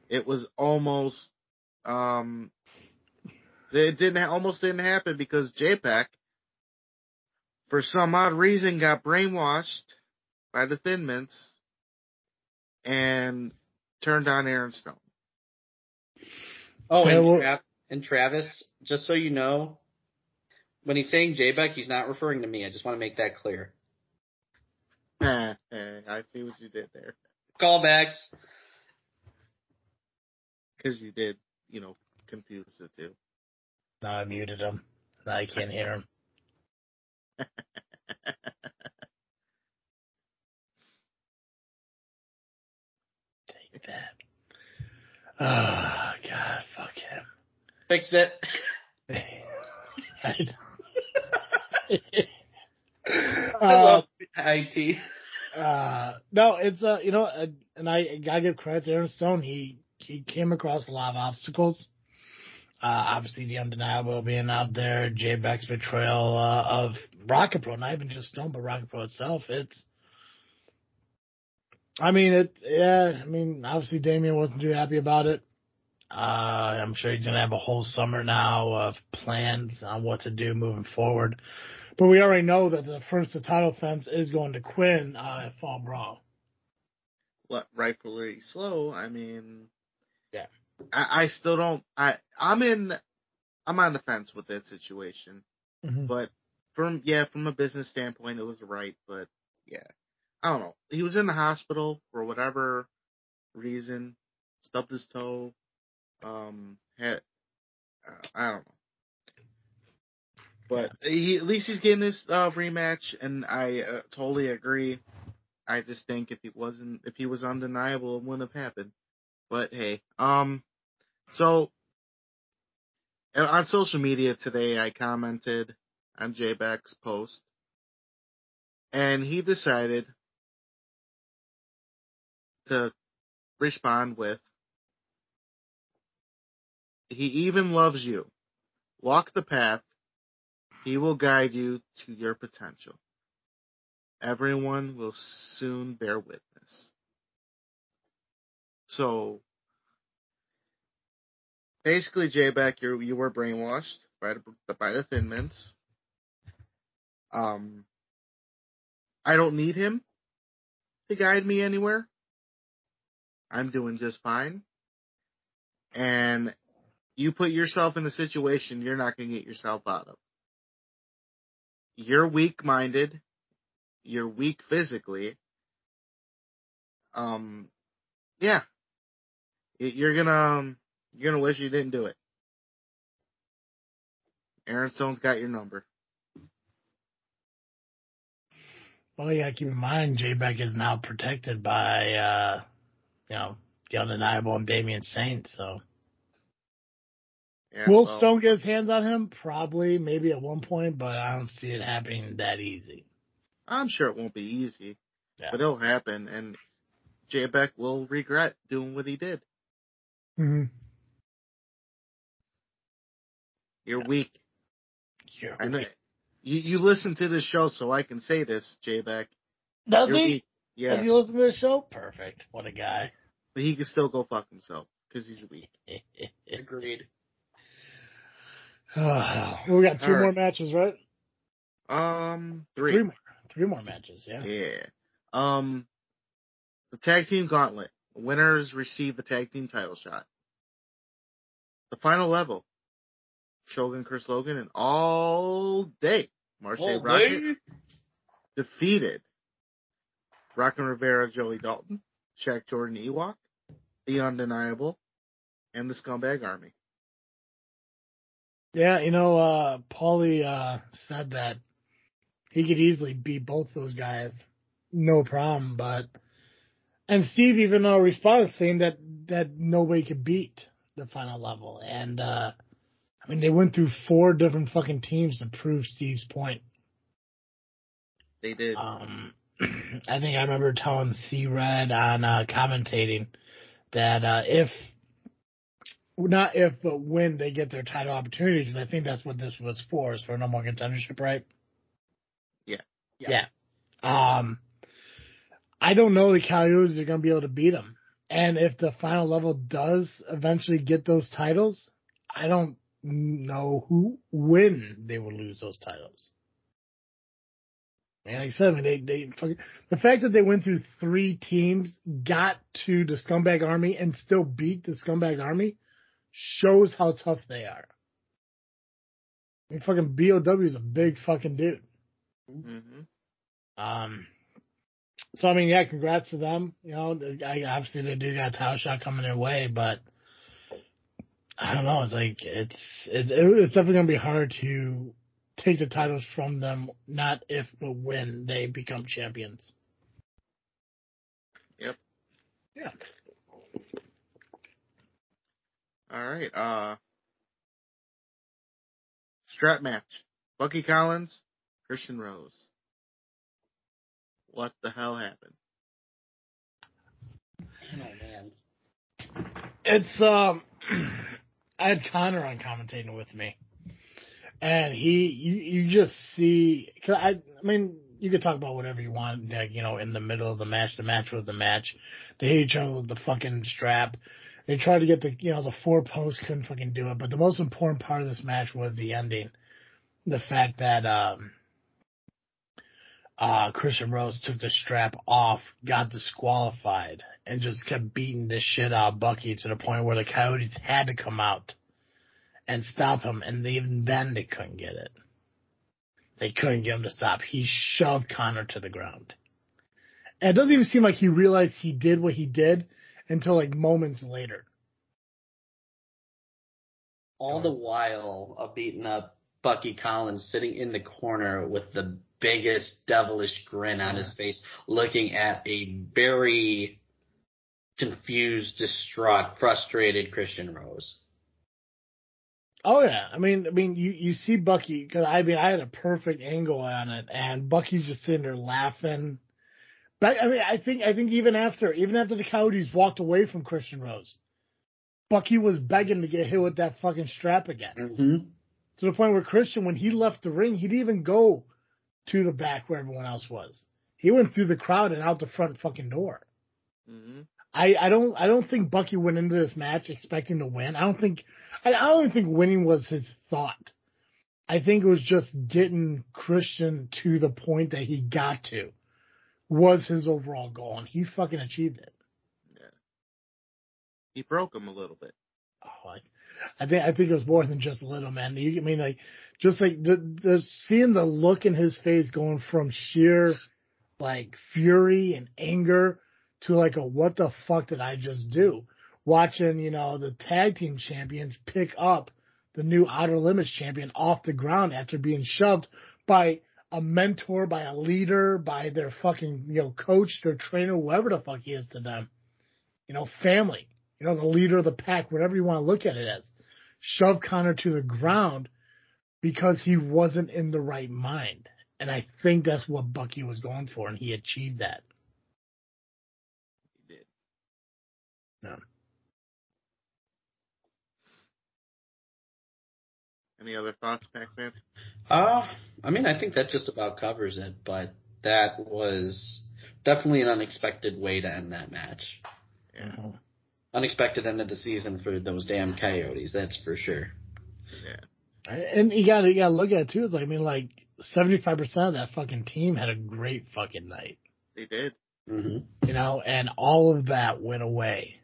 B: it was almost um it didn't almost didn't happen because JPEG for some odd reason got brainwashed by the Thin Mints and turned on Aaron Stone.
C: Oh,
A: Yeah,
C: and,
A: well-
C: Trav- and Travis, just so you know, when he's saying JPEG, he's not referring to me. I just want to make that clear. [LAUGHS]
B: I see what you did there.
C: Callbacks.
B: Because you did, you know, confuse it too.
A: Now I muted him. Now I can't hear him. [LAUGHS] Take that. [SIGHS] Oh God, fuck him.
C: Fixed [LAUGHS] it.
A: Uh,
C: love IT.
A: uh, no, it's uh, you know, uh, and I, I gotta give credit to Aaron Stone. He he came across a lot of obstacles. Uh, obviously, the undeniable being out there, Jay Beck's betrayal uh, of Rocket Pro, not even just Stone, but Rocket Pro itself. It's, I mean, it, yeah, I mean, obviously Damien wasn't too happy about it. Uh, I'm sure he's gonna have a whole summer now of plans on what to do moving forward. But we already know that the first title fence is going to Quinn uh, at Fall Brawl.
B: What rightfully slow. I mean,
A: Yeah.
B: I, I still don't. I I'm in. I'm on the fence with that situation.
A: Mm-hmm.
B: But from yeah, from a business standpoint, it was right. But yeah, I don't know. He was in the hospital for whatever reason, stubbed his toe, um, had I don't know. But he, at least he's getting this uh, rematch, and I uh, totally agree. I just think if he wasn't, if he was undeniable, it wouldn't have happened. But hey, um, so uh, on social media today, I commented on J Beck's post, and he decided to respond with, "He even loves you. Walk the path. He will guide you to your potential. Everyone will soon bear witness." So basically, J Beck, you you were brainwashed by the by the Thin Mints. Um, I don't need him to guide me anywhere. I'm doing just fine. And you put yourself in a situation you're not going to get yourself out of. You're weak minded. You're weak physically. Um, yeah. You're gonna, um, you're gonna wish you didn't do it. Aaron Stone's got your number.
A: Well, yeah, keep in mind, J Beck is now protected by, uh, you know, the undeniable and Damien Saint. So,
B: Yeah,
A: will
B: well,
A: Stone get his hands on him? Probably, maybe at one point, but I don't see it happening that easy.
B: I'm sure it won't be easy,
A: Yeah.
B: but it'll happen, and J Beck will regret doing what he did.
A: Mm-hmm.
B: You're weak.
A: You're
B: I know.
A: weak.
B: You you listen to this show, so I can say this, J Beck.
A: Does
B: You're
A: he?
B: weak.
A: Does
B: Yeah,
A: he listen to the show? Perfect. What a guy.
B: but he can still go fuck himself because he's weak. [LAUGHS]
C: Agreed.
A: We got two
B: All right.
A: more matches, right?
B: Um, three.
A: Three more. Three more matches. Yeah.
B: Yeah. Um, the tag team gauntlet. Winners receive the tag team title shot. The final level. Shogun Chris Logan and all day Marche
C: All
B: Rocket
C: day?
B: defeated Rockin' Rivera, Joey Dalton, Shaq Jordan Ewok, The Undeniable, and the Scumbag Army.
A: Yeah, you know, uh, Paulie, uh, said that he could easily beat both those guys. No problem, but, and Steve even uh, responded saying that, that nobody could beat the final level. And, uh, I mean, they went through four different fucking teams to prove Steve's point.
B: They did.
A: Um, [CLEARS THROAT] I think I remember telling C Red on uh, commentating that uh, if not if but when they get their title opportunity, because I think that's what this was for, is for no more contendership, right?
B: Yeah.
A: Yeah. Um, I don't know the Coyotes are going to be able to beat them, and if the final level does eventually get those titles, I don't know who when they will lose those titles. And like I said, I mean, they, they, fucking- the fact that they went through three teams, got to the scumbag army and still beat the scumbag army shows how tough they are. I mean, fucking BOW is a big fucking dude.
B: hmm
A: Um, so I mean, yeah, congrats to them. You know, I, obviously they do got a title shot coming their way, but I don't know. It's like it's it's, it's definitely gonna be hard to take the titles from them. Not if but when they become champions.
B: Yep.
A: Yeah.
B: All right. Uh, strap match. Bucky Collins, Christian Rose. What the hell happened?
C: Oh man.
A: It's um, [CLEARS THROAT] I had Connor on commentating with me, and he you you just see cause I I mean you could talk about whatever you want like you know in the middle of the match the match was the match they hit each other with the fucking strap they tried to get the you know the four posts couldn't fucking do it but the most important part of this match was the ending the fact that um uh, Christian Rose took the strap off, got disqualified, and just kept beating the shit out of Bucky to the point where the Coyotes had to come out and stop him, and even then they couldn't get it. They couldn't get him to stop. He shoved Connor to the ground. And it doesn't even seem like he realized he did what he did until like moments later.
C: all the while of beating up Bucky Collins sitting in the corner with the biggest devilish grin on his face, looking at a very confused, distraught, frustrated Christian Rose.
A: Oh yeah, I mean, I mean, you you see Bucky because I mean, I had a perfect angle on it, and Bucky's just sitting there laughing. But I mean, I think I think even after even after the Coyotes walked away from Christian Rose, Bucky was begging to get hit with that fucking strap again.
C: Mm-hmm.
A: To the point where Christian, when he left the ring, he didn't even go to the back where everyone else was. He went through the crowd and out the front fucking door.
B: hmm
A: I, I don't I don't think Bucky went into this match expecting to win. I don't think I, I don't think winning was his thought. I think it was just getting Christian to the point that he got to was his overall goal, and he fucking achieved it. Yeah.
B: He broke him a little bit.
A: Oh, I, I think I think it was more than just a little man. You I mean like just like the the seeing the look in his face going from sheer like fury and anger to like a what the fuck did I just do? Watching, you know, the tag team champions pick up the new Outer Limits champion off the ground after being shoved by a mentor, by a leader, by their fucking, you know, coach, their trainer, whoever the fuck he is to them. You know, family, you know, the leader of the pack, whatever you want to look at it as. Shove Connor to the ground because he wasn't in the right mind. And I think that's what Bucky was going for, and he achieved that.
B: He did.
A: No.
B: Any other thoughts, Pac-Man?
C: Uh, I mean, I think that just about covers it, but that was definitely an unexpected way to end that match.
B: Yeah.
C: Unexpected end of the season for those damn Coyotes, that's for sure.
B: Yeah.
A: And you gotta, you gotta look at it too. It's like, I mean, like, 75% of that fucking team had a great fucking night.
B: They did.
C: Mm-hmm.
A: You know, and all of that went away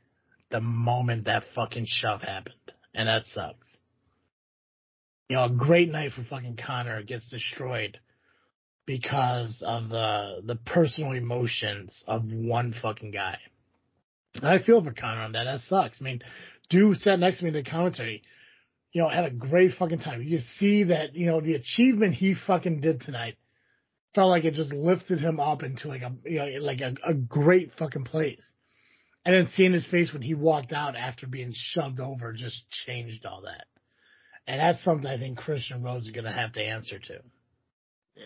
A: the moment that fucking shove happened. And that sucks. You know, a great night for fucking Connor gets destroyed because of the the personal emotions of one fucking guy. I feel for Connor on that. That sucks. I mean, dude sat next to me in the commentary, you know, had a great fucking time. You see that, you know, the achievement he fucking did tonight felt like it just lifted him up into like a you know, like a, a great fucking place. And then seeing his face when he walked out after being shoved over just changed all that. And that's something I think Christian Rose is gonna have to answer to.
B: Yeah.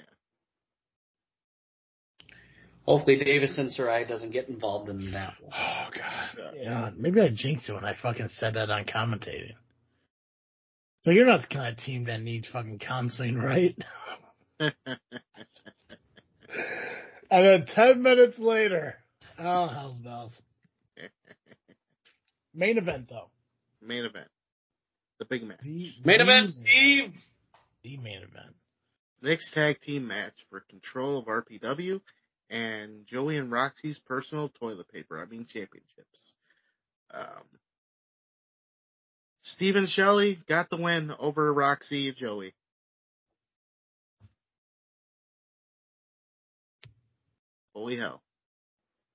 C: Hopefully Davison Sarai doesn't get involved in that one.
A: Oh god. Yeah, maybe I jinxed it when I fucking said that on commentating. So you're not the kind of team that needs fucking counseling, right? [LAUGHS] and then ten minutes later, oh hell's bells. [LAUGHS] Main event though.
B: Main event. The big match.
A: The
C: Main event, Steve!
A: The main event.
B: Next tag team match for control of RPW and Joey and Roxy's personal toilet paper. I mean championships. Um, Stephen Shelley got the win over Roxy and Joey. Holy hell.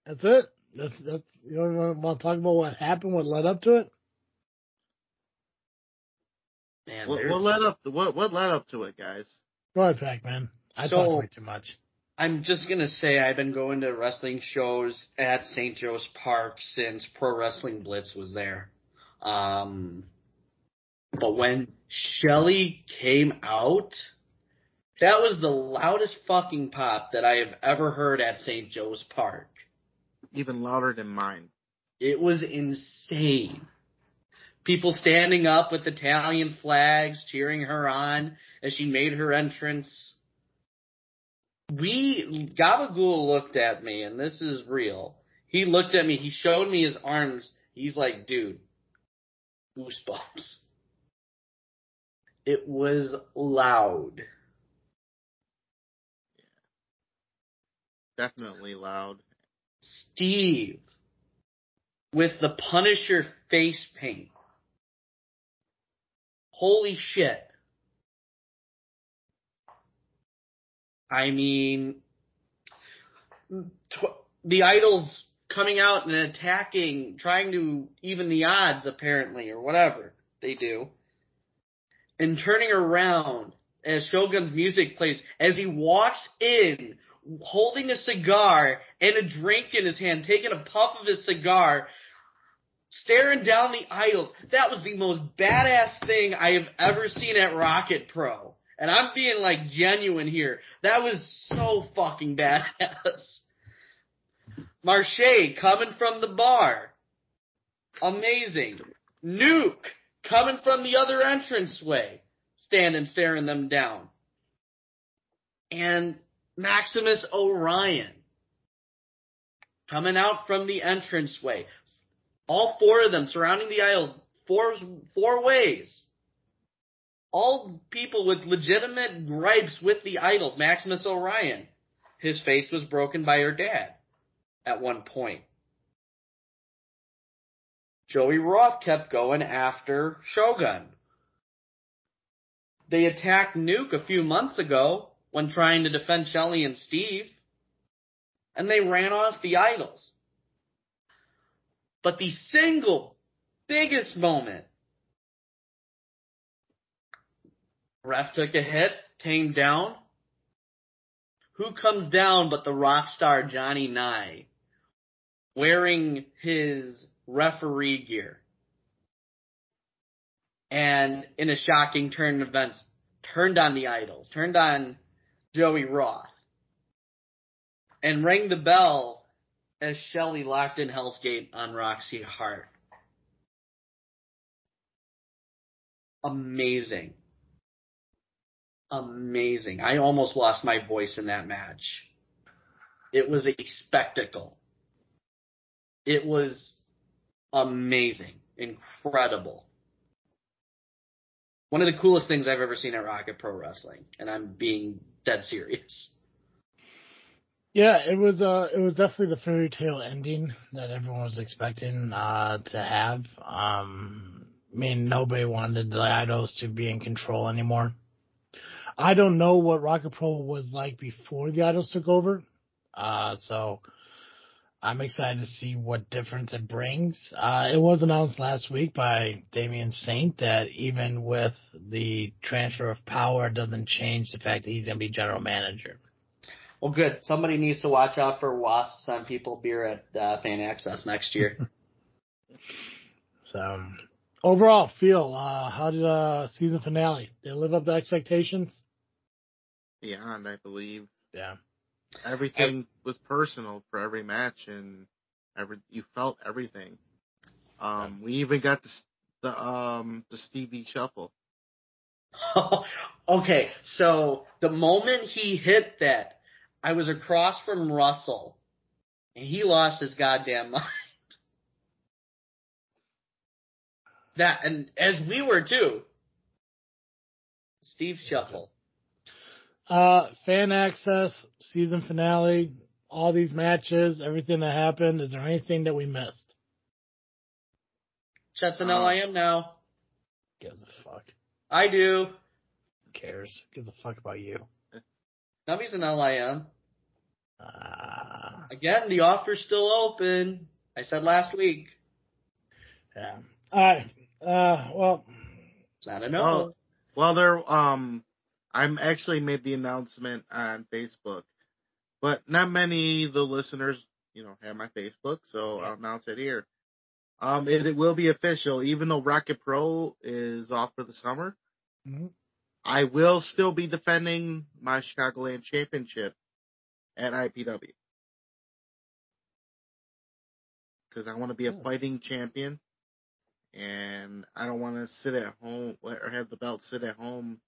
A: That's it. That's that's you don't want to talk about what happened, what led up to it.
C: Man,
B: What, what led up what what led up to it, guys?
A: Go ahead, Pac Man. I
C: So-
A: talk way too much.
C: I'm just gonna say I've been going to wrestling shows at St. Joe's Park since Pro Wrestling Blitz was there. Um, but when Shelly came out, that was the loudest fucking pop that I have ever heard at St. Joe's Park.
B: Even louder than mine.
C: It was insane. People standing up with Italian flags, cheering her on as she made her entrance. We, Gabagool looked at me, and this is real. He looked at me, he showed me his arms. He's like, dude, goosebumps. It was loud.
B: Definitely loud.
C: Steve, with the Punisher face paint. Holy shit. I mean, tw- the idols coming out and attacking, trying to even the odds apparently, or whatever they do. and turning around as Shogun's music plays as he walks in holding a cigar and a drink in his hand, taking a puff of his cigar, staring down the idols. That was the most badass thing I have ever seen at Rocket Pro. And I'm being like genuine here. That was so fucking badass. [LAUGHS] Marche coming from the bar. Amazing. Nuke coming from the other entranceway. Standing staring them down. And Maximus Orion coming out from the entranceway. All four of them surrounding the idols, four, four ways. All people with legitimate gripes with the idols. Maximus Orion. His face was broken by her dad at one point. Joey Roth kept going after Shogun. They attacked Nuke a few months ago when trying to defend Shelly and Steve, and they ran off the idols. But the single biggest moment, ref took a hit, came down. Who comes down but the rock star Johnny Nye, wearing his referee gear. And in a shocking turn of events, turned on the idols, turned on Joey Roth, and rang the bell as Shelly locked in Hell's Gate on Roxy Hart. Amazing. Amazing. I almost lost my voice in that match. It was a spectacle. It was amazing. Incredible. One of the coolest things I've ever seen at Rocket Pro Wrestling, and I'm being dead serious.
A: Yeah, it was uh it was definitely the fairy tale ending that everyone was expecting uh to have. Um I mean nobody wanted the idols to be in control anymore. I don't know what Rocket Pro was like before the idols took over. Uh so I'm excited to see what difference it brings. Uh it was announced last week by Damian Saint that even with the transfer of power it doesn't change the fact that he's gonna be general manager.
C: Well, good. Somebody needs to watch out for wasps on people beer at uh, Fan Access next year. [LAUGHS]
A: So overall feel, uh how did uh season finale? Did it live up to expectations?
B: Beyond, I believe.
A: Yeah.
B: Everything was personal for every match, and every you felt everything. Um, we even got the the um the Stevie Shuffle. [LAUGHS]
C: okay, so the moment he hit that, I was across from Russell, and he lost his goddamn [LAUGHS] mind. That, and as we were too. Steve Shuffle.
A: Uh, fan access, season finale, all these matches, everything that happened. Is there anything that we missed?
C: Chet's an
B: Uh,
C: LIM now.
A: Gives a fuck.
C: I do.
A: Who cares? Gives a fuck about you.
C: Nubby's an LIM.
A: Uh,
C: Again, the offer's still open. I said last week.
A: yeah. All right. Uh, well,
C: It's not a.
B: Well, well, there. Um, I'm actually made the announcement on Facebook, but not many of the listeners, you know, have my Facebook, so I'll announce it here. Um, it, it will be official, even though Rocket Pro is off for the summer.
A: mhm.
B: I will still be defending my Chicagoland championship at IPW. Because I want to be a
A: Oh.
B: fighting champion. And I don't want to sit at home or have the belt sit at home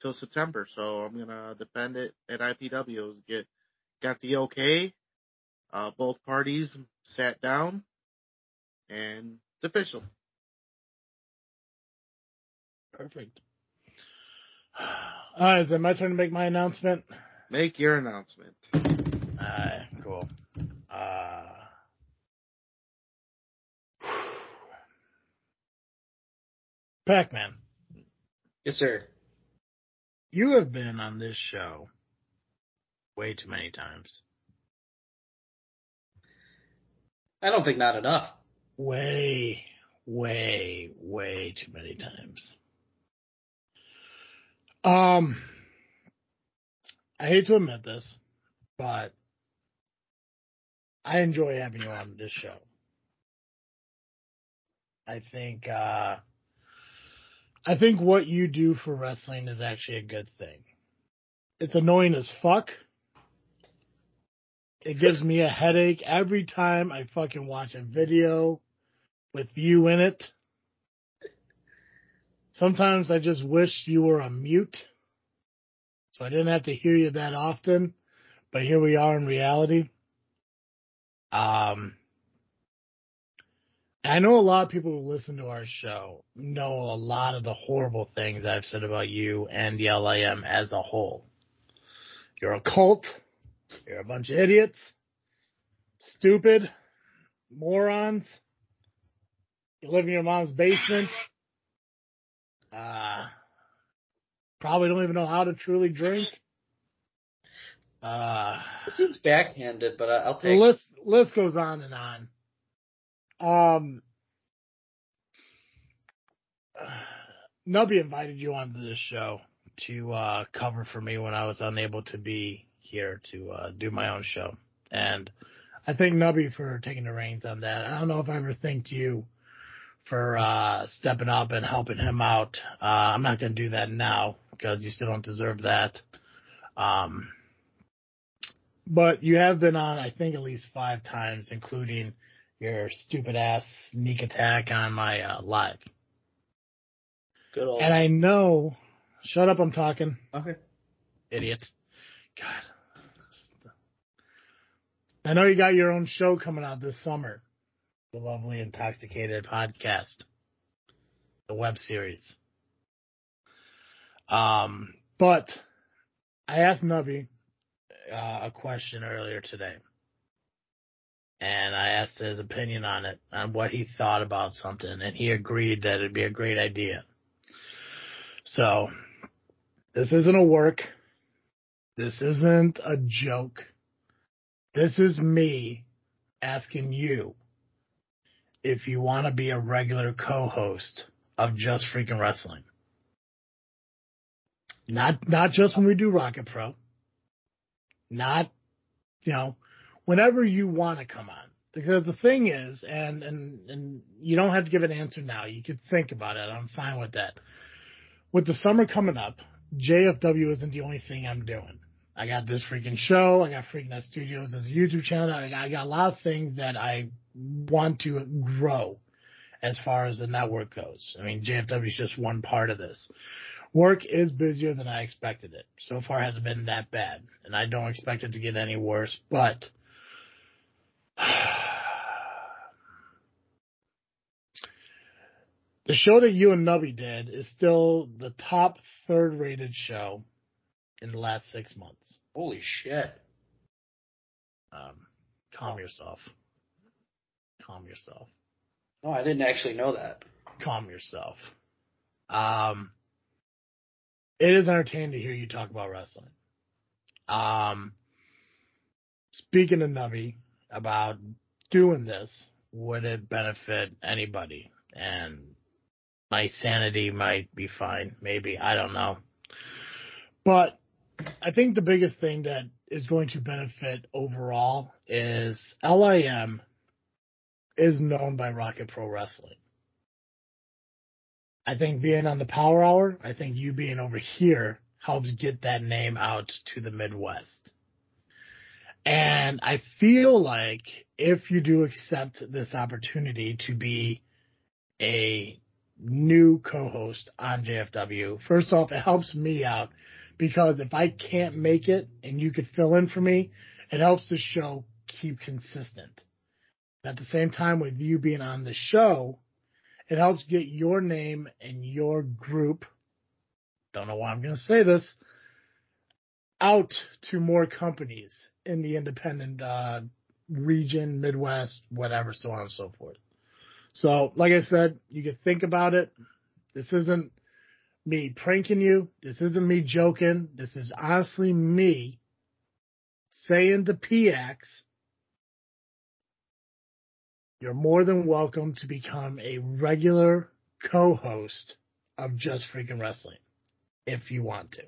B: till September. So I'm going to defend it at IPW. Get, got the okay. Uh, both parties sat down and it's official.
A: perfect. [SIGHS] All right. Is it my turn to make my announcement?
B: Make your announcement.
A: Alright, cool. Uh, Pac-Man,
C: Yes, sir.
A: you have been on this show way too many times.
C: I don't think not enough.
A: Way, way, way too many times. Um, I hate to admit this, but I enjoy having you on this show. I think, uh, I think what you do for wrestling is actually a good thing. It's annoying as fuck. It gives me a headache every time I fucking watch a video with you in it. Sometimes I just wish you were on mute so I didn't have to hear you that often, but here we are in reality. Um, I know a lot of people who listen to our show know a lot of the horrible things I've said about you and the LIM as a whole. You're a cult. You're a bunch of idiots. Stupid. Morons. You live in your mom's basement. Uh, probably don't even know how to truly drink. Uh,
C: It seems backhanded, but I- I'll
A: the
C: take.
A: list list goes on and on. Um, Nubby invited you onto this show to uh, cover for me when I was unable to be here to uh, do my own show, and I thank Nubby for taking the reins on that. I don't know if I ever thanked you for uh, stepping up and helping him out. Uh, I'm not going to do that now because you still don't deserve that. Um, but you have been on, I think, at least five times, including your stupid ass sneak attack on my uh, live.
C: Good old.
A: And I know, shut up, I'm talking,
C: okay.
A: idiot. God. I know you got your own show coming out this summer, the Lovely Intoxicated podcast, the web series. Um, but I asked Nubby uh, a question earlier today. And I asked his opinion on it, on what he thought about something, and he agreed that it'd be a great idea. So, this isn't a work. This isn't a joke. This is me asking you if you want to be a regular co-host of Just Freaking Wrestling. Not, not just when we do Rocket Pro. Not, you know, whenever you want to come on. Because the thing is, and, and, and you don't have to give an answer now. You could think about it. I'm fine with that. With the summer coming up, JFW isn't the only thing I'm doing. I got this freaking show. I got Freak Net Studios as a YouTube channel. I got, I got a lot of things that I want to grow as far as the network goes. I mean, JFW is just one part of this. Work is busier than I expected it. So far hasn't been that bad, and I don't expect it to get any worse, but [SIGHS] the show that you and Nubby did is still the top third rated show in the last six months.
C: Holy shit.
A: Um, calm yourself. Calm yourself.
C: No, I didn't actually know that.
A: Calm yourself. Um, it is entertaining to hear you talk about wrestling. Um, speaking to Nubby about doing this, would it benefit anybody? And my sanity might be fine, maybe I don't know. But I think the biggest thing that is going to benefit overall is LIM is known by Rocket Pro Wrestling. I think being on the Power Hour, I think you being over here helps get that name out to the Midwest. And I feel like if you do accept this opportunity to be a new co-host on JFW, first off, it helps me out because if I can't make it and you could fill in for me, it helps the show keep consistent. At the same time, with you being on the show, it helps get your name and your group, don't know why I'm going to say this, out to more companies in the independent uh, region, Midwest, whatever, so on and so forth. So, like I said, you can think about it. This isn't me pranking you. This isn't me joking. This is honestly me saying the PX, you're more than welcome to become a regular co-host of Just Freaking Wrestling. if you want to.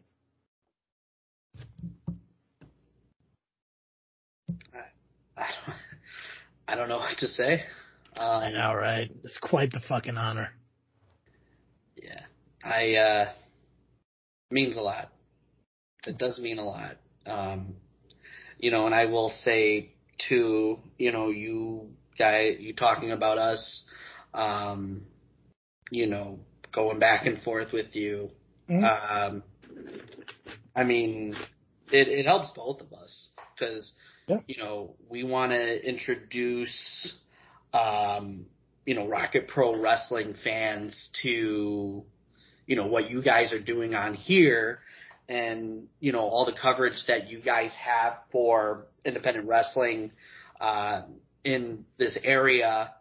C: I don't know what to say. Um,
A: I know, right? It's quite the fucking honor.
C: Yeah, I uh, means a lot. It does mean a lot. Um, you know, and I will say too, you know, you guy, you talking about us, um, you know, going back and forth with you.
A: Mhm.
C: Um, I mean, it, it helps both of us because,
A: Yeah.
C: you know, we want to introduce, um, you know, Rocket Pro Wrestling fans to, you know, what you guys are doing on here and, you know, all the coverage that you guys have for independent wrestling, uh, in this area,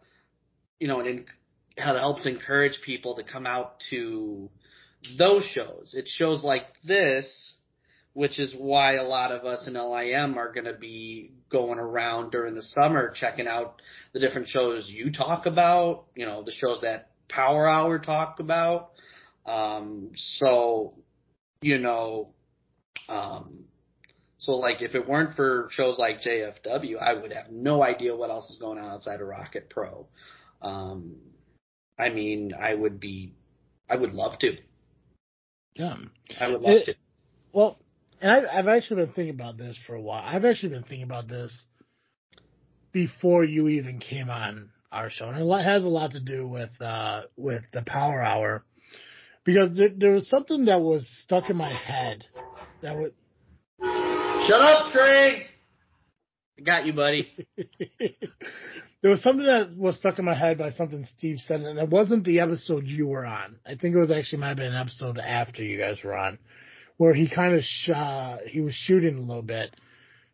C: you know, and in, how it helps encourage people to come out to those shows. It shows like this, which is why a lot of us in LIM are going to be going around during the summer checking out the different shows you talk about, you know, the shows that Power Hour talk about. Um, so, you know, um, so like if it weren't for shows like JFW, I would have no idea what else is going on outside of Rocket Pro. Um, I mean, I would be, I would love to.
A: Yeah.
C: I would love
A: It-
C: to.
A: Well, and I, I've actually been thinking about this for a while. I've actually been thinking about this before you even came on our show, and it has a lot to do with uh, with the Power Hour because there, there was something that was stuck in my head that would.
C: Shut up, Trey. I got you, buddy. [LAUGHS]
A: there was something that was stuck in my head by something Steve said, and it wasn't the episode you were on. I think it was actually might have been an episode after you guys were on, where he kind of sh- uh, he was shooting a little bit,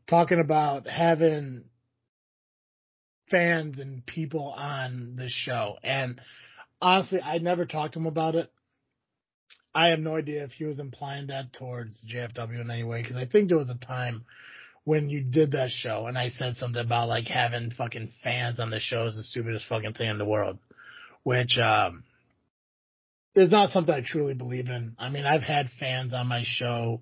A: talking about having fans and people on the show. And honestly, I never talked to him about it. I have no idea if he was implying that towards JFW in any way, because I think there was a time when you did that show and I said something about like having fucking fans on the show is the stupidest fucking thing in the world, which, um, is not something I truly believe in. I mean, I've had fans on my show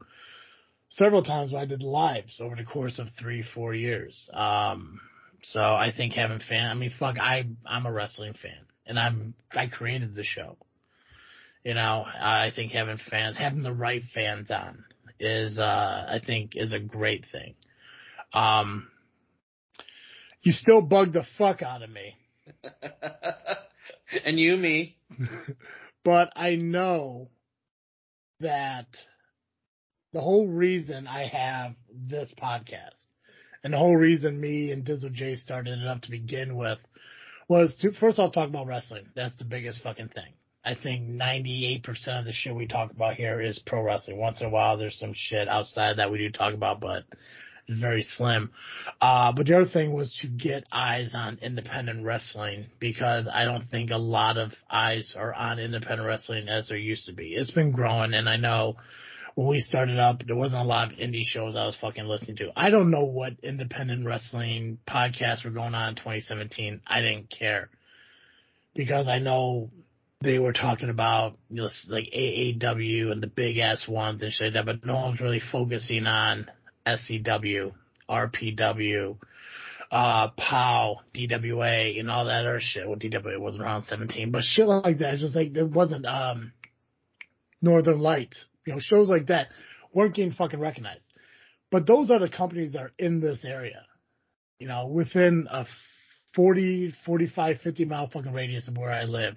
A: several times when I did lives over the course of three, four years. Um, so I think having fan, I mean, fuck, I, I'm a wrestling fan and I'm, I created the show. You know, I think having fans, having the right fans on is, uh, I think is a great thing. Um, you still bug the fuck out of me, [LAUGHS]
C: and you, me. [LAUGHS]
A: but I know that the whole reason I have this podcast and the whole reason me and Dizzle J started it up to begin with was to first of all talk about wrestling. That's the biggest fucking thing. I think 98% of the shit we talk about here is pro wrestling. Once in a while there's some shit outside that we do talk about, but it's very slim. Uh, but the other thing was to get eyes on independent wrestling because I don't think a lot of eyes are on independent wrestling as there used to be. It's been growing and I know when we started up, there wasn't a lot of indie shows I was fucking listening to. I don't know what independent wrestling podcasts were going on in 2017. I didn't care because I know they were talking about you know, like AAW and the big ass ones and shit like that, but no one's really focusing on SCW, RPW, uh, POW, DWA, and all that other shit. Well, DWA wasn't around 17, but shit like that. It's just like there wasn't um, Northern Lights, you know, shows like that weren't getting fucking recognized. But those are the companies that are in this area, you know, within a 40, 45, 50 mile fucking radius of where I live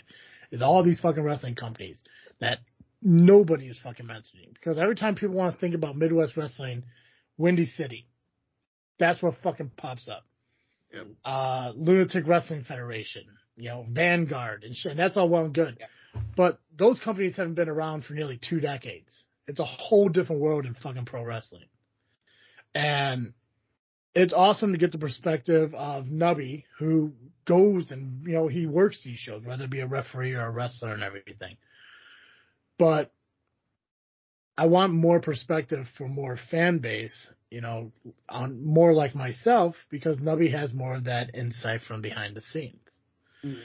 A: is all these fucking wrestling companies that nobody is fucking mentioning. Because every time people want to think about Midwest wrestling, Windy City, that's what fucking pops up.
B: Yep.
A: Uh, Lunatic Wrestling Federation, you know, Vanguard and shit. And that's all well and good. But those companies haven't been around for nearly two decades. It's a whole different world in fucking pro wrestling. And it's awesome to get the perspective of Nubby, who goes and, you know, he works these shows, whether it be a referee or a wrestler and everything. But I want more perspective for more fan base, you know, on more like myself, because Nubby has more of that insight from behind the scenes. Mm-hmm.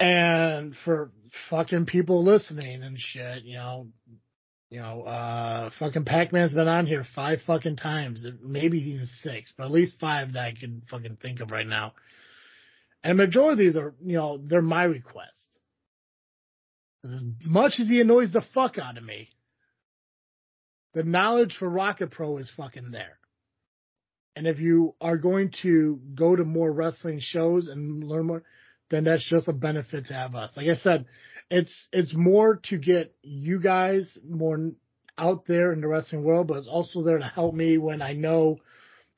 A: And for fucking people listening and shit, you know, You know, uh, fucking Pac-Man's been on here five fucking times, maybe even six, but at least five that I can fucking think of right now. And majority of these are, you know, they're my request. As much as he annoys the fuck out of me, the knowledge for Rocket Pro is fucking there. And if you are going to go to more wrestling shows and learn more, then that's just a benefit to have us. Like I said, it's it's more to get you guys more out there in the wrestling world, but it's also there to help me when I know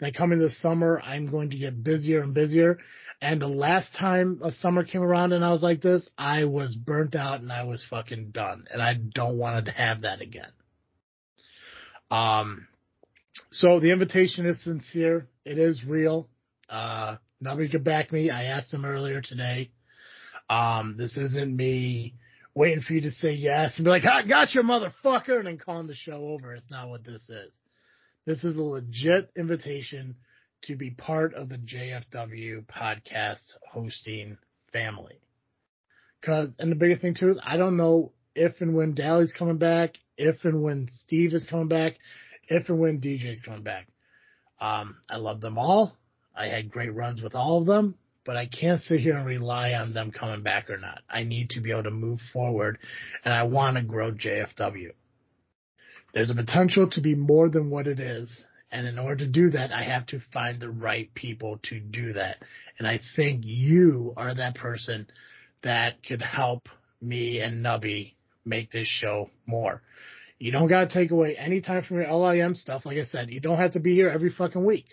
A: that coming this summer I'm going to get busier and busier. And the last time a summer came around and I was like this, I was burnt out and I was fucking done. And I don't want to have that again. Um, so the invitation is sincere. It is real. Uh, Nubby could back me. I asked him earlier today. Um, this isn't me waiting for you to say yes and be like, I got you, motherfucker, and then calling the show over. It's not what this is. This is a legit invitation to be part of the JFW podcast hosting family. Cause, and the biggest thing too is I don't know if and when Dally's coming back, if and when Steve is coming back, if and when DJ's coming back. Um, I love them all. I had great runs with all of them, but I can't sit here and rely on them coming back or not. I need to be able to move forward and I want to grow JFW. There's a potential to be more than what it is. And in order to do that, I have to find the right people to do that. And I think you are that person that could help me and Nubby make this show more. You don't got to take away any time from your LIM stuff. Like I said, you don't have to be here every fucking week.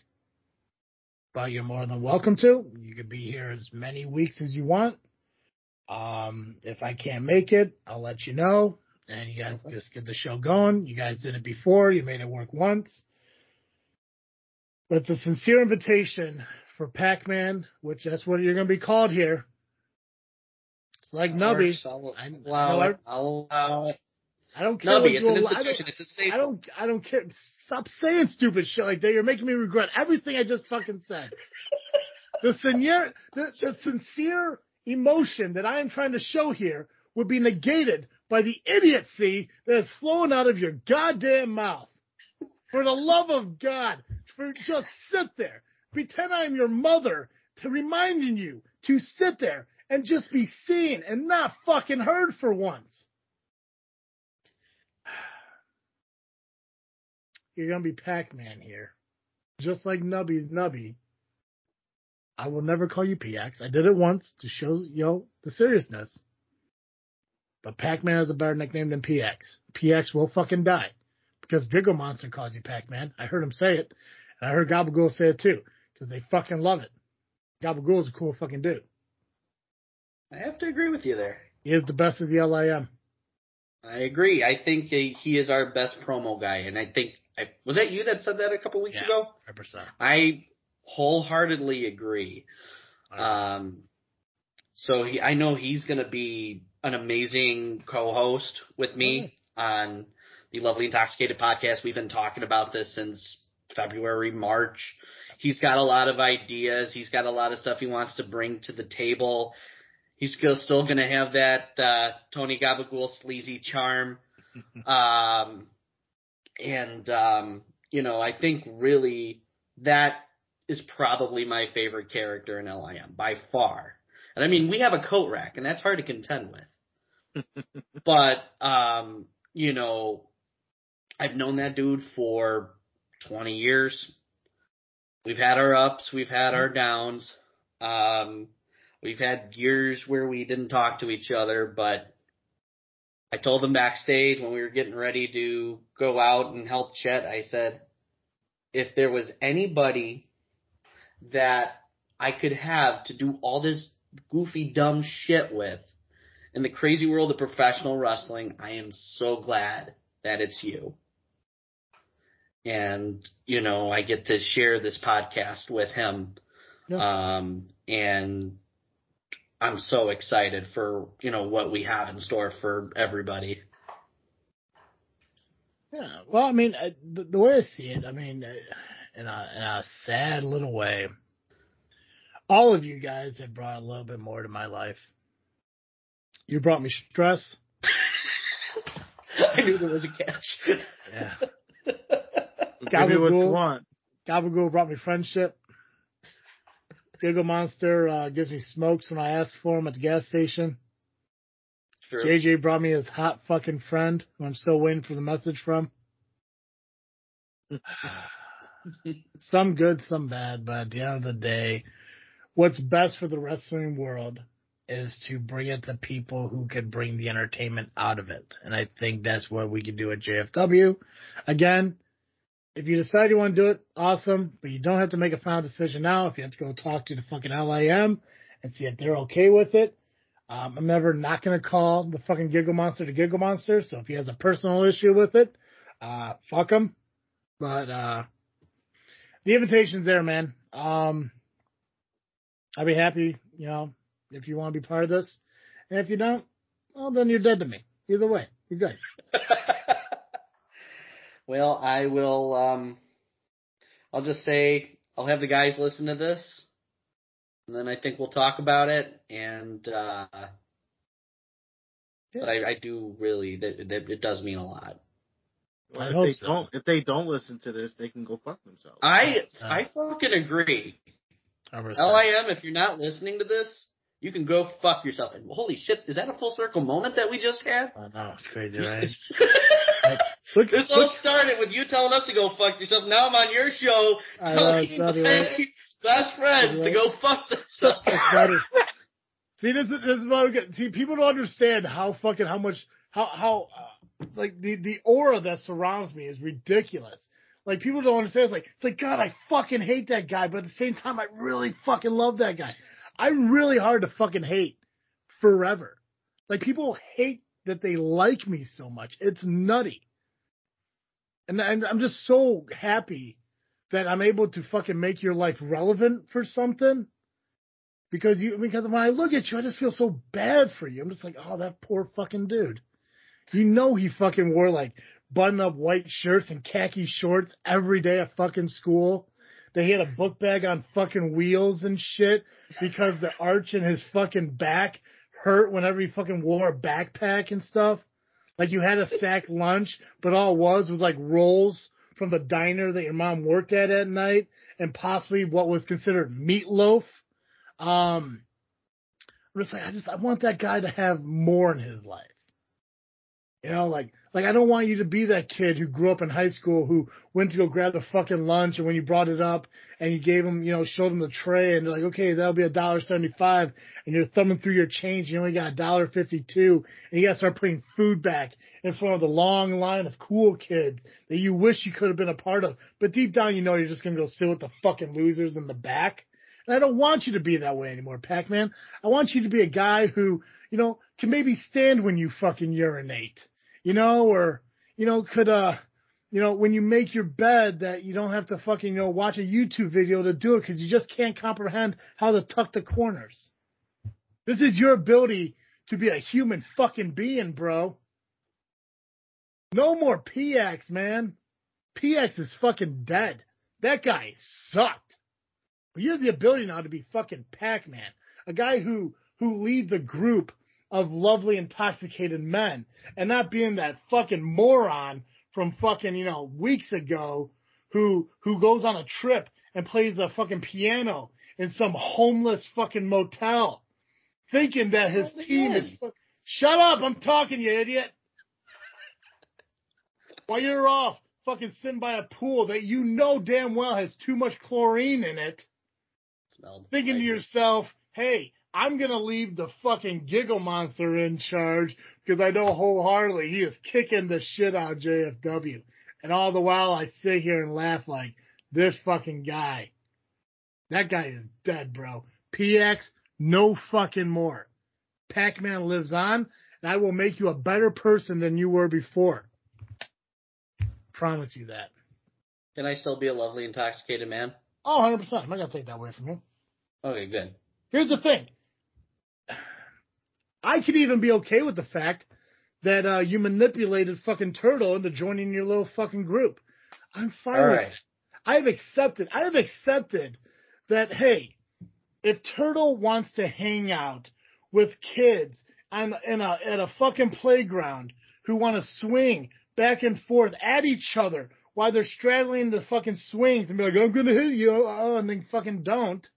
A: But you're more than welcome to. You could be here as many weeks as you want. Um, if I can't make it, I'll let you know. And you guys just get the show going. You guys did it before. You made it work once. That's a sincere invitation for Pac-Man, which that's what you're going to be called here. It's like Nubby.
C: I'll allow it. I'll allow it.
A: I don't care.
C: Nubby, it's an
A: allow- I don't-
C: institution. It's a staple.
A: I don't. I don't care. Stop saying stupid shit like that. You're making me regret everything I just fucking said. [LAUGHS] the sincere, the, the sincere emotion that I am trying to show here would be negated by the idiocy that is flowing out of your goddamn mouth. For the love of God, for just sit there, pretend I am your mother, to reminding you to sit there and just be seen and not fucking heard for once. You're gonna be Pac-Man here. Just like Nubby's Nubby. I will never call you PX. I did it once to show you know, the seriousness. But Pac-Man has a better nickname than PX. PX will fucking die. Because Giggle Monster calls you Pac-Man. I heard him say it. And I heard Gabagool say it too. Because they fucking love it. Gabagool is a cool fucking dude.
C: I have to agree with you there.
A: He is the best of the LIM.
C: I agree. I think he is our best promo guy, and I think I, was that you that said that a couple weeks
A: Yeah.
C: ago.
A: 100%.
C: I wholeheartedly agree. Um, so he, I know he's going to be an amazing co-host with me on the Lovely Intoxicated podcast. We've been talking about this since February, March. He's got a lot of ideas. He's got a lot of stuff he wants to bring to the table. He's still still going to have that uh, Tony Gabagool sleazy charm. [LAUGHS] um, and um, you know, I think really that is probably my favorite character in LIM by far. And I mean, we have a coat rack, and that's hard to contend with. [LAUGHS] but um, you know, I've known that dude for 20 years. We've had our ups, we've had our downs. Um, we've had years where we didn't talk to each other, but I told him backstage when we were getting ready to go out and help Chet, I said, if there was anybody that I could have to do all this goofy, dumb shit with in the crazy world of professional wrestling, I am so glad that it's you. And, you know, I get to share this podcast with him.
A: Yeah.
C: Um, and I'm so excited for, you know, what we have in store for everybody.
A: Yeah. Well, I mean, uh, the, the way I see it, I mean, uh, in a, in a sad little way, all of you guys have brought a little bit more to my life. You brought me stress. [LAUGHS]
C: I knew there was a catch.
A: Yeah. [LAUGHS]
B: Give me what you
A: Gabagool.
B: want.
A: Gabagool brought me friendship. Giggle Monster uh, gives me smokes when I ask for them at the gas station. JJ brought me his hot fucking friend, who I'm still waiting for the message from. [SIGHS] some good, some bad, but at the end of the day, what's best for the wrestling world is to bring it to people who can bring the entertainment out of it. And I think that's what we can do at JFW. Again, if you decide you want to do it, awesome, but you don't have to make a final decision now. If you have to go talk to the fucking LIM and see if they're okay with it, um, I'm never not going to call the fucking Giggle Monster to Giggle Monster. So if he has a personal issue with it, uh, fuck him. But, uh, the invitation's there, man. Um, I'd be happy, you know, if you want to be part of this. And if you don't, well, then you're dead to me. Either way, you're good. [LAUGHS]
C: well, I will. Um, I'll just say I'll have the guys listen to this, and then I think we'll talk about it. And uh, but I, I do really that, that it does mean a lot.
B: Well,
A: I
B: if
A: hope
B: they
A: so.
B: don't, if they don't listen to this, they can go fuck themselves.
C: I
A: Uh,
C: I fucking agree.
A: I respect.
C: LIM, if you're not listening to this, you can go fuck yourself. And holy shit, is that a full circle moment that we just had?
A: I know, it's crazy, right? [LAUGHS]
C: this
A: Look,
C: all started with you telling us to go fuck yourself. Now I'm on your show
A: I know,
C: telling
A: right?
C: my best friends to go fuck [LAUGHS] themselves.
A: See, this is, this is what I get. See, people don't understand how fucking, how much, how, how, uh, like, the, the aura that surrounds me is ridiculous. Like, people don't understand. It's like, it's like, God, I fucking hate that guy, but at the same time, I really fucking love that guy. I'm really hard to fucking hate forever. Like, people hate that they like me so much. It's nutty. And, and I'm just so happy that I'm able to fucking make your life relevant for something because you because when I look at you, I just feel so bad for you. I'm just like, oh, that poor fucking dude. You know he fucking wore like button up white shirts and khaki shorts every day at fucking school. They had a book bag on fucking wheels and shit because the arch in his fucking back hurt whenever he fucking wore a backpack and stuff. Like you had a sack [LAUGHS] lunch, but all it was was like rolls from the diner that your mom worked at at night and possibly what was considered meatloaf. Um, I'm just like, I just, I want that guy to have more in his life. You know, like, like I don't want you to be that kid who grew up in high school who went to go grab the fucking lunch and when you brought it up and you gave him, you know, showed him the tray and they're like, okay, that'll be a dollar seventy-five and you're thumbing through your change, and you only got a dollar fifty-two and you gotta start putting food back in front of the long line of cool kids that you wish you could have been a part of. But deep down, you know, you're just gonna go sit with the fucking losers in the back. And I don't want you to be that way anymore, Pac-Man. I want you to be a guy who, you know, can maybe stand when you fucking urinate, you know, or, you know, could, uh, you know, when you make your bed that you don't have to fucking, you know, watch a YouTube video to do it because you just can't comprehend how to tuck the corners. This is your ability to be a human fucking being, bro. No more PX, man. PX is fucking dead. That guy sucked. But you have the ability now to be fucking Pac-Man, a guy who who leads a group of lovely intoxicated men, and not being that fucking moron from fucking you know weeks ago who who goes on a trip and plays the fucking piano in some homeless fucking motel, thinking that his team is. Shut up! I'm talking, you idiot. While you're off fucking sitting by a pool that you know damn well has too much chlorine in it
C: Smelled
A: thinking to yourself, hey, I'm going to leave the fucking giggle monster in charge because I know wholeheartedly he is kicking the shit out of JFW. And all the while I sit here and laugh like this fucking guy. That guy is dead, bro. PX, no fucking more. Pac-Man lives on and I will make you a better person than you were before. Promise you that.
C: Can I still be a lovely intoxicated man?
A: Oh, 100%. I'm not going to take that away from you.
C: Okay, good.
A: Here's the thing. I could even be okay with the fact that uh, you manipulated fucking Turtle into joining your little fucking group. I'm fine
C: All
A: with
C: right.
A: it. I have accepted. I have accepted that. Hey, if Turtle wants to hang out with kids on in a at a fucking playground who want to swing back and forth at each other while they're straddling the fucking swings and be like, I'm gonna hit you, oh, and then fucking don't.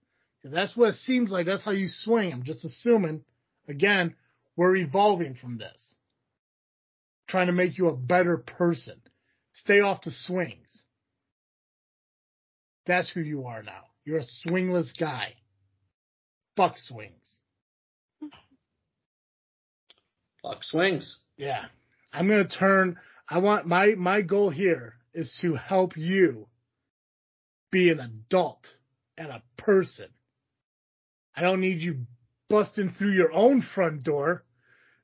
A: Because that's what it seems like. That's how you swing. I'm just assuming. Again, we're evolving from this. Trying to make you a better person. Stay off the swings. That's who you are now. You're a swingless guy. Fuck swings.
C: Fuck swings.
A: Yeah. I'm gonna turn I want my my goal here is to help you be an adult and a person. I don't need you busting through your own front door.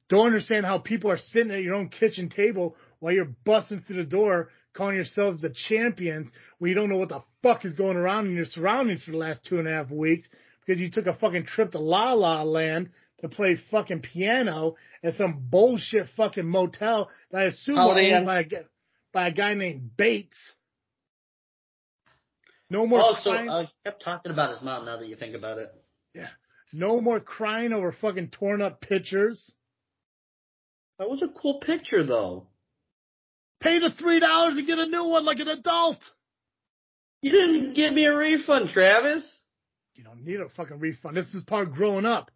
A: Don't understand how people are sitting at your own kitchen table while you're busting through the door, calling yourselves the champions when you don't know what the fuck is going around in your surroundings for the last two and a half weeks because you took a fucking trip to La La Land to play fucking piano at some bullshit fucking motel that I assume was owned by a, by a guy named Bates. No more
C: Also,
A: crying.
C: uh, kept talking about his mom now that you think about it.
A: No more crying over fucking torn up pictures.
C: That was a cool picture though.
A: Pay the three dollars and get a new one like an adult.
C: You didn't give me a refund, Travis.
A: You don't need a fucking refund. This is part of growing up.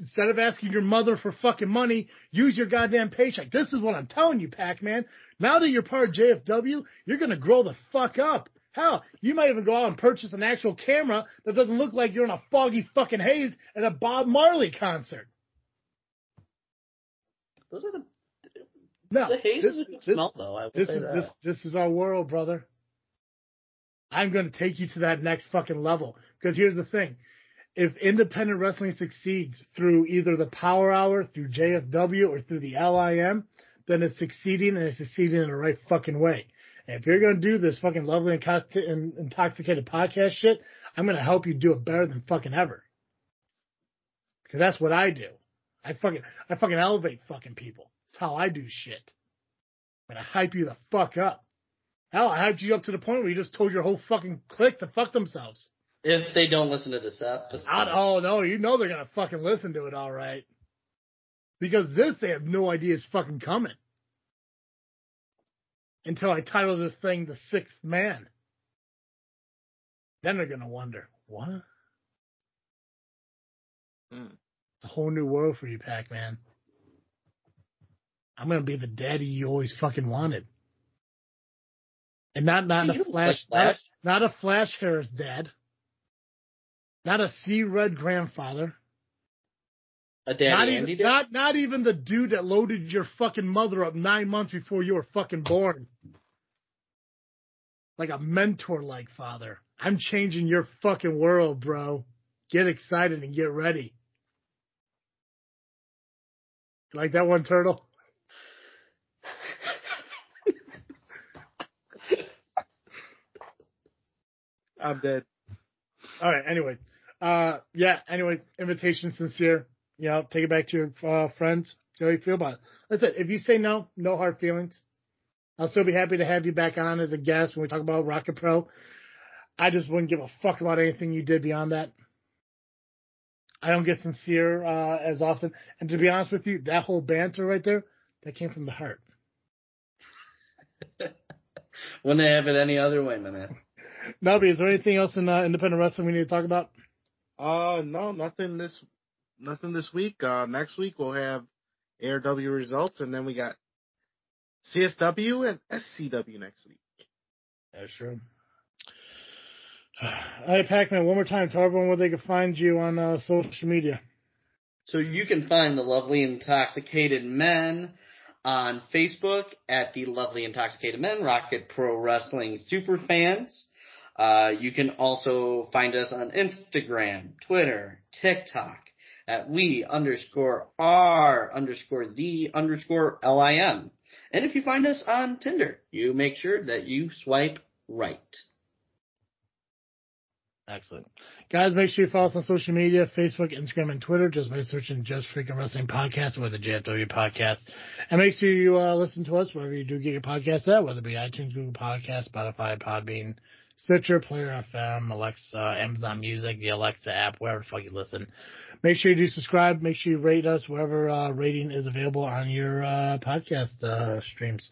A: Instead of asking your mother for fucking money, use your goddamn paycheck. This is what I'm telling you, Pac-Man. Now that you're part of JFW, you're gonna grow the fuck up. Hell, you might even go out and purchase an actual camera that doesn't look like you're in a foggy fucking haze at a Bob Marley concert.
C: Those are the
A: No,
C: the haze
A: this-
C: is a good
A: this-
C: smell though. I will
A: This
C: say
A: is
C: that.
A: this this is our world, brother. I'm going to take you to that next fucking level because here's the thing: if independent wrestling succeeds through either the Power Hour, through JFW, or through the LIM, then it's succeeding and it's succeeding in the right fucking way. And if you're going to do this fucking lovely in- intoxicated podcast shit, I'm going to help you do it better than fucking ever. Because that's what I do. I fucking I fucking elevate fucking people. That's how I do shit. I'm gonna hype you the fuck up. Hell, I hyped you up to the point where you just told your whole fucking clique to fuck themselves.
C: if they don't listen to this episode,
A: I, oh no, you know they're gonna fucking listen to it all right. Because this they have no idea is fucking coming. Until I title this thing The Sixth Man. Then they're gonna wonder, what?
B: Hmm.
A: It's a whole new world for you, Pac-Man. I'm gonna be the daddy you always fucking wanted. And not not a flash, not, a,
C: Flash.
A: not a Flash Harris dad. Not a C Red grandfather.
C: A daddy
A: not
C: Andy
A: even not not even the dude that loaded your fucking mother up nine months before you were fucking born. Like a mentor like father. I'm changing your fucking world, bro. Get excited and get ready. Like that one turtle?
B: I'm dead.
A: All right. Anyway, uh, yeah. Anyways, invitation sincere. You know, take it back to your uh, friends. See how you feel about it. That's it. If you say no, no hard feelings. I'll still be happy to have you back on as a guest when we talk about Rocket Pro. I just wouldn't give a fuck about anything you did beyond that. I don't get sincere uh, as often, and to be honest with you, that whole banter right there, that came from the heart. [LAUGHS]
C: Wouldn't they have it any other way, my man? [LAUGHS]
A: Nubby, is there anything else in uh, independent wrestling we need to talk about?
B: Uh, no, nothing this, nothing this week. Uh, next week we'll have ARW results, and then we got CSW and SCW next week.
A: Yeah, sure. Hey, Pac-Man, one more time, tell everyone where they can find you on uh, social media.
C: So you can find the Lovely Intoxicated Men on Facebook at the Lovely Intoxicated Men, Rocket Pro Wrestling Superfans. Uh, you can also find us on Instagram, Twitter, TikTok at we underscore r underscore the underscore lim. And if you find us on Tinder, you make sure that you swipe right.
A: Excellent. Guys, make sure you follow us on social media, Facebook, Instagram, and Twitter, just by searching Just Freaking Wrestling Podcast or the JFW Podcast. And make sure you uh, listen to us wherever you do get your podcasts at, whether it be iTunes, Google Podcasts, Spotify, Podbean, Stitcher, Player FM, Alexa, Amazon Music, the Alexa app, wherever the fuck you listen. Make sure you do subscribe. Make sure you rate us wherever uh, rating is available on your uh, podcast uh, streams.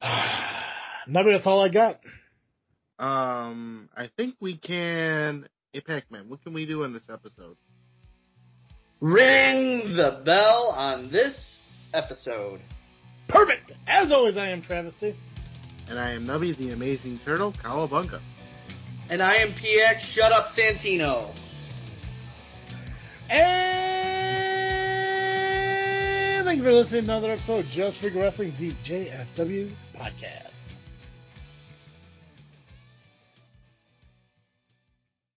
A: [SIGHS] Nubby, that's all I got.
B: Um, I think we can. Hey, Pac-Man, what can we do in this episode?
C: Ring the bell on this episode.
A: Perfect. As always, I am Travis-T.
B: And I am Nubby, the amazing turtle, Cowabunga.
C: And I am PX Shut Up Santino.
A: And thank you for listening to another episode of Just Freaking Wrestling, the JFW podcast.